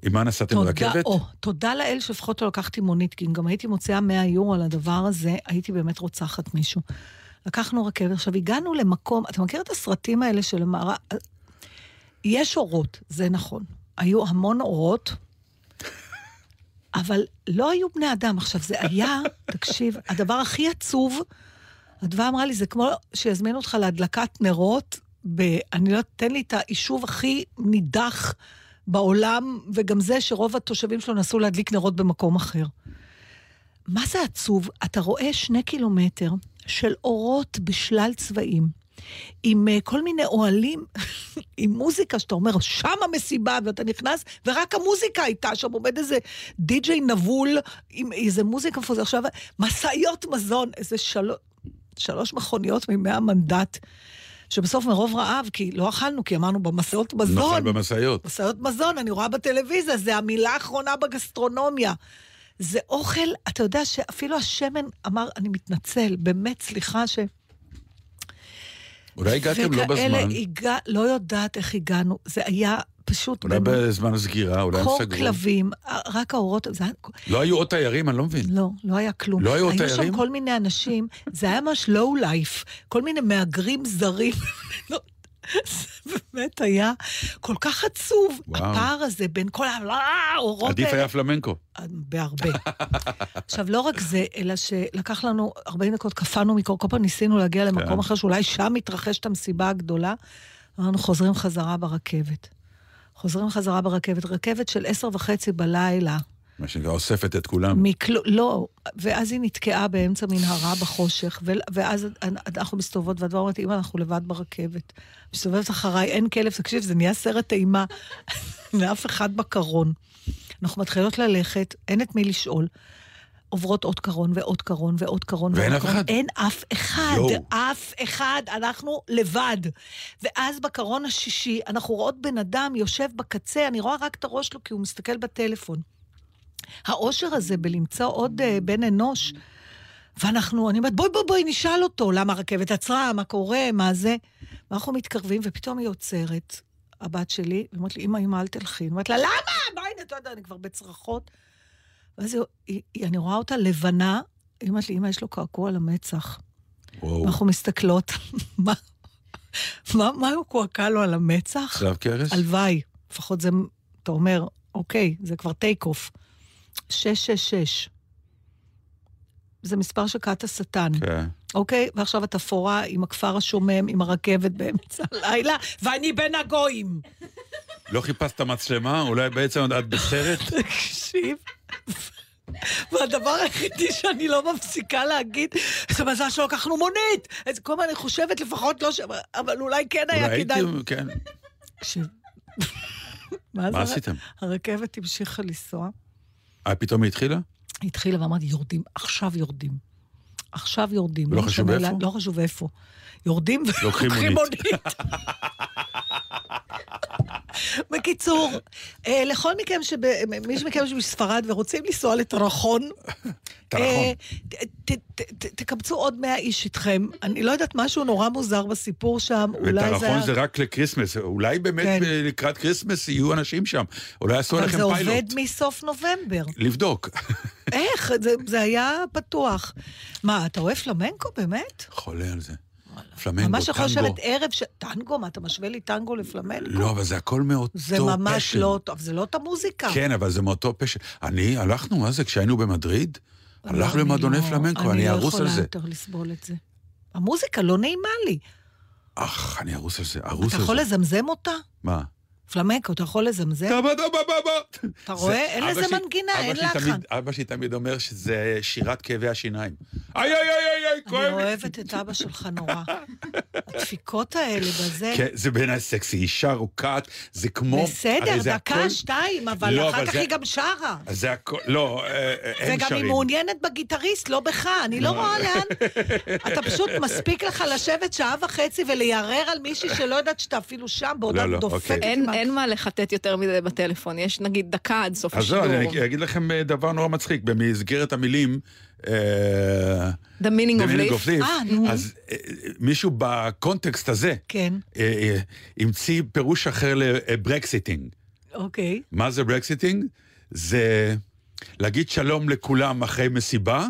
Speaker 3: עם מה נסעתם
Speaker 5: תודה,
Speaker 3: ברכבת?
Speaker 5: או, תודה לאל שלפחות לא לקחתי מונית, כי אם גם הייתי מוציאה 100 יורו על הדבר הזה, הייתי באמת רוצחת מישהו. לקחנו רכבת. עכשיו, הגענו למקום, אתה מכיר את הסרטים האלה של המערה... יש אורות, זה נכון. היו המון אורות, אבל לא היו בני אדם. עכשיו, זה היה, תקשיב, הדבר הכי עצוב, אדווה אמרה לי, זה כמו שיזמינו אותך להדלקת נרות, ב... אני לא... תן לי את היישוב הכי נידח בעולם, וגם זה שרוב התושבים שלו נסעו להדליק נרות במקום אחר. מה זה עצוב? אתה רואה שני קילומטר של אורות בשלל צבעים, עם uh, כל מיני אוהלים, עם מוזיקה שאתה אומר, שם המסיבה, ואתה נכנס, ורק המוזיקה הייתה, שם עומד איזה די-ג'יי נבול, עם איזה מוזיקה מפוזרת. עכשיו, משאיות מזון, איזה של... שלוש מכוניות ממאה מנדט. שבסוף מרוב רעב, כי לא אכלנו, כי אמרנו במשאיות מזון.
Speaker 3: נאכל במשאיות.
Speaker 5: משאיות מזון, אני רואה בטלוויזיה, זה המילה האחרונה בגסטרונומיה. זה אוכל, אתה יודע שאפילו השמן אמר, אני מתנצל, באמת, סליחה ש...
Speaker 3: אולי הגעתם לא בזמן.
Speaker 5: הגע... לא יודעת איך הגענו, זה היה פשוט...
Speaker 3: אולי
Speaker 5: באמת
Speaker 3: בזמן הסגירה, אולי הם
Speaker 5: קור
Speaker 3: סגרו.
Speaker 5: כלבים, רק האורות, זה.
Speaker 3: לא היו עוד תיירים, אני לא מבין.
Speaker 5: לא, לא היה כלום.
Speaker 3: לא היו עוד
Speaker 5: היו
Speaker 3: תיירים?
Speaker 5: שם כל מיני אנשים, זה היה ממש לואו לייף, כל מיני מהגרים זרים. זה באמת היה כל כך עצוב,
Speaker 3: וואו.
Speaker 5: הפער הזה בין כל האורות
Speaker 3: עדיף
Speaker 5: האלה.
Speaker 3: היה פלמנקו.
Speaker 5: בהרבה. עכשיו, לא רק זה, אלא שלקח לנו 40 דקות, קפאנו מקור, כל פעם ניסינו להגיע למקום
Speaker 3: כן.
Speaker 5: אחר, שאולי שם מתרחשת המסיבה הגדולה. אמרנו, חוזרים חזרה ברכבת. חוזרים חזרה ברכבת, רכבת של עשר וחצי בלילה.
Speaker 3: מה שנקרא, אוספת את כולם.
Speaker 5: מכלו... לא, ואז היא נתקעה באמצע מנהרה בחושך, ו... ואז אנחנו מסתובבות, והדבר אומרת, אמא, אנחנו לבד ברכבת. מסתובבת אחריי, אין כלב, תקשיב, זה נהיה סרט אימה. לאף אחד בקרון. אנחנו מתחילות ללכת, אין את מי לשאול. עוברות עוד קרון ועוד קרון ועוד קרון.
Speaker 3: ואין אף. אחד?
Speaker 5: אין אף אחד,
Speaker 3: יואו.
Speaker 5: אף אחד, אנחנו לבד. ואז בקרון השישי, אנחנו רואות בן אדם יושב בקצה, אני רואה רק את הראש שלו כי הוא מסתכל בטלפון. האושר הזה בלמצוא עוד uh, בן אנוש, ואנחנו, אני אומרת, בואי בואי בואי נשאל אותו, למה הרכבת עצרה, מה קורה, מה זה. ואנחנו מתקרבים, ופתאום היא עוצרת, הבת שלי, והיא אומרת לי, אמא, אמא, אל תלכי. אני אומרת לה, למה? מה, הנה, אתה יודע, אני כבר בצרחות. ואז היא, היא, אני רואה אותה לבנה, היא אומרת לי, אמא, יש לו קעקוע על המצח.
Speaker 3: וואו.
Speaker 5: אנחנו מסתכלות, מה, מה, מה הוא קועקע לו על המצח?
Speaker 3: צלב קרס?
Speaker 5: הלוואי, לפחות זה, אתה אומר, אוקיי, זה כבר טייק אוף. 666. זה מספר של כת השטן,
Speaker 3: כן.
Speaker 5: אוקיי? ועכשיו התפאורה עם הכפר השומם, עם הרכבת באמצע הלילה, ואני בין הגויים.
Speaker 3: לא חיפשת מצלמה? אולי בעצם את בסרט?
Speaker 5: תקשיב. והדבר היחידי שאני לא מפסיקה להגיד, זה מזל שלקחנו מונית. אז כל הזמן אני חושבת לפחות לא ש... אבל אולי כן היה
Speaker 3: אולי
Speaker 5: כדאי.
Speaker 3: הייתי, כן.
Speaker 5: תקשיב. מה?
Speaker 3: עשיתם?
Speaker 5: הרכבת המשיכה לנסוע.
Speaker 3: אה, פתאום היא התחילה?
Speaker 5: היא התחילה ואמרתי, יורדים, עכשיו יורדים. עכשיו יורדים.
Speaker 3: ולא חשוב איפה?
Speaker 5: לא חשוב איפה. יורדים
Speaker 3: לוקחים
Speaker 5: ולוקחים
Speaker 3: מונית.
Speaker 5: בקיצור, אה, לכל מכם, שב- מי מכם שבספרד ורוצים לנסוע לטרחון,
Speaker 3: טרחון.
Speaker 5: אה, תקבצו עוד 100 איש איתכם. אני לא יודעת, משהו נורא מוזר בסיפור שם, אולי זה
Speaker 3: וטרחון. זה רק לקריסמס. אולי באמת
Speaker 5: כן.
Speaker 3: ב- לקראת קריסמס יהיו אנשים שם. אולי יעשו
Speaker 5: אבל
Speaker 3: עליכם
Speaker 5: זה
Speaker 3: פיילוט.
Speaker 5: עובד מסוף נובמבר.
Speaker 3: לבדוק.
Speaker 5: איך? זה, זה היה פתוח. מה, אתה אוהב פלמנקו באמת?
Speaker 3: חולה על זה. פלמנקו,
Speaker 5: ממש יכול
Speaker 3: טנגו.
Speaker 5: לשבת ערב ש... טנגו? מה, אתה משווה לי טנגו לפלמנקו?
Speaker 3: לא, אבל זה הכל מאותו פשן.
Speaker 5: זה ממש לא טוב, זה לא את המוזיקה.
Speaker 3: כן, אבל זה מאותו פשן. אני, הלכנו, מה זה, כשהיינו במדריד?
Speaker 5: לא,
Speaker 3: הלכנו למועדוני
Speaker 5: לא-
Speaker 3: פלמנקו, אני ארוס על
Speaker 5: אני לא
Speaker 3: זה.
Speaker 5: יכולה יותר לסבול את זה. המוזיקה לא נעימה לי.
Speaker 3: אך, אני ארוס על זה, ארוס
Speaker 5: אתה
Speaker 3: על
Speaker 5: יכול
Speaker 3: זה.
Speaker 5: לזמזם אותה?
Speaker 3: מה?
Speaker 5: פלמנקו, אתה יכול לזמזם? אתה רואה? אין לזה מנגינה, אין לחן.
Speaker 3: אבא שלי תמיד אומר שזה שירת כאבי השיניים. איי, איי, איי, איי,
Speaker 5: אני
Speaker 3: כואב לי.
Speaker 5: אוהבת את אבא שלך נורא. הדפיקות האלה בזה.
Speaker 3: כן, זה בעיניי סקסי, אישה רוקעת, זה כמו...
Speaker 5: בסדר, דקה, שתיים, אבל
Speaker 3: לא,
Speaker 5: אחר כך
Speaker 3: זה-
Speaker 5: היא גם שרה.
Speaker 3: זה הכל, לא, אה, אה, הם
Speaker 5: וגם היא
Speaker 3: שרים.
Speaker 5: מעוניינת בגיטריסט, לא בך, אני לא רואה לאן... אתה פשוט, מספיק לך לשבת שעה וחצי וליירר על מישהי שלא יודעת שאתה אפילו שם, בעודה
Speaker 3: לא, לא,
Speaker 5: דופקת
Speaker 3: אוקיי.
Speaker 4: אין, מה לחטט יותר מזה בטלפון, יש נגיד דקה עד סוף
Speaker 3: אז
Speaker 4: השידור.
Speaker 3: לא, אני אגיד לכם אה, דבר נורא מצחיק, במסגרת המילים, אה,
Speaker 4: The meaning of life.
Speaker 5: אה, נו.
Speaker 3: אז אה, מישהו בקונטקסט הזה
Speaker 5: כן.
Speaker 3: המציא פירוש אחר ל Brexiting.
Speaker 6: אוקיי.
Speaker 3: מה זה Brexiting? זה להגיד שלום לכולם אחרי מסיבה,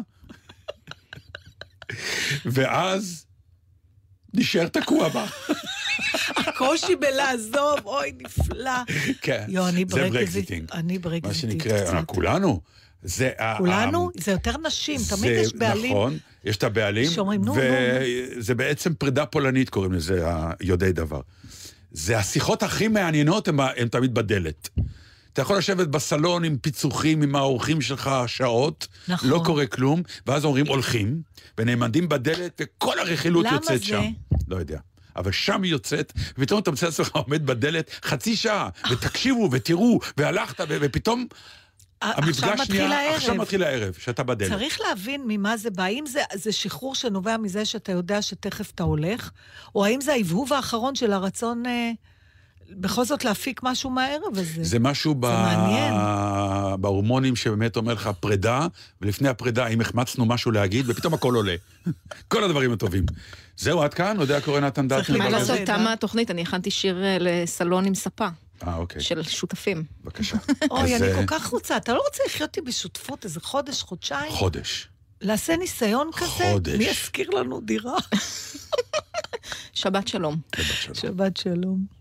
Speaker 3: ואז נשאר תקוע בה.
Speaker 6: הקושי בלעזוב, אוי, נפלא.
Speaker 3: כן,
Speaker 6: יו, אני
Speaker 3: זה
Speaker 6: ברקזיט.
Speaker 3: Brexiting.
Speaker 6: אני ברקזיט.
Speaker 3: מה שנקרא, כולנו. זה...
Speaker 6: כולנו?
Speaker 3: ה-
Speaker 6: זה יותר נשים, תמיד
Speaker 3: זה
Speaker 6: יש בעלים.
Speaker 3: נכון, יש את הבעלים,
Speaker 6: שאומרים, נו, נו,
Speaker 3: וזה בעצם פרידה פולנית קוראים לזה, היודעי דבר. זה השיחות הכי מעניינות, הן תמיד בדלת. אתה יכול לשבת בסלון עם פיצוחים, עם האורחים שלך שעות,
Speaker 6: נכון.
Speaker 3: לא קורה כלום, ואז אומרים הולכים, ונעמדים בדלת, וכל הרכילות יוצאת
Speaker 6: זה?
Speaker 3: שם. לא יודע. אבל שם היא יוצאת, ופתאום אתה מוצא עצמך עומד בדלת חצי שעה, ותקשיבו, ותראו, והלכת, ופתאום המפגש נהיה. עכשיו מתחיל הערב, שאתה בדלת.
Speaker 6: צריך להבין ממה זה בא. האם זה, זה שחרור שנובע מזה שאתה יודע שתכף אתה הולך, או האם זה ההבהוב האחרון של הרצון אה, בכל זאת להפיק משהו מהערב הזה?
Speaker 3: זה משהו ב...
Speaker 6: מעניין.
Speaker 3: בהורמונים שבאמת אומר לך פרידה, ולפני הפרידה, אם החמצנו משהו להגיד, ופתאום הכל עולה. כל הדברים הטובים. זהו, עד כאן, עוד היה קורא נתן
Speaker 6: צריך.
Speaker 7: מה
Speaker 6: אבל
Speaker 7: לעשות,
Speaker 6: זה-
Speaker 7: תמה התוכנית, אני הכנתי שיר אה, לסלון עם ספה,
Speaker 3: אה, אוקיי,
Speaker 7: של שותפים.
Speaker 3: בבקשה.
Speaker 6: אוי, אני
Speaker 3: אה,
Speaker 6: כל כך רוצה. אתה לא רוצה לחיות איתי בשותפות איזה חודש, חודשיים?
Speaker 3: חודש.
Speaker 6: לעשה ניסיון כזה?
Speaker 3: חודש.
Speaker 6: מי ישכיר לנו דירה?
Speaker 7: שבת שלום.
Speaker 3: שבת שלום.
Speaker 6: שבת שלום.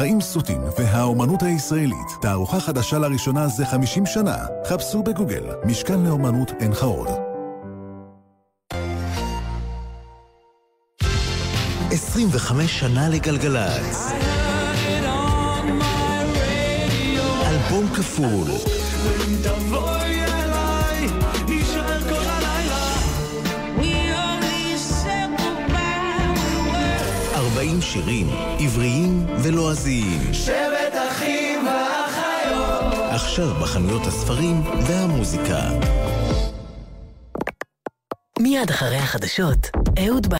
Speaker 8: חיים סוטים והאומנות הישראלית. תערוכה חדשה לראשונה זה 50 שנה. חפשו בגוגל, משכן לאומנות אין לך עוד.
Speaker 9: 25 שנה לגלגלצ. אלבום כפול. 40 שירים, עבריים ולועזיים.
Speaker 10: שבט אחים ואחיות.
Speaker 9: עכשיו בחנויות הספרים והמוזיקה.
Speaker 1: מיד אחרי החדשות, אהוד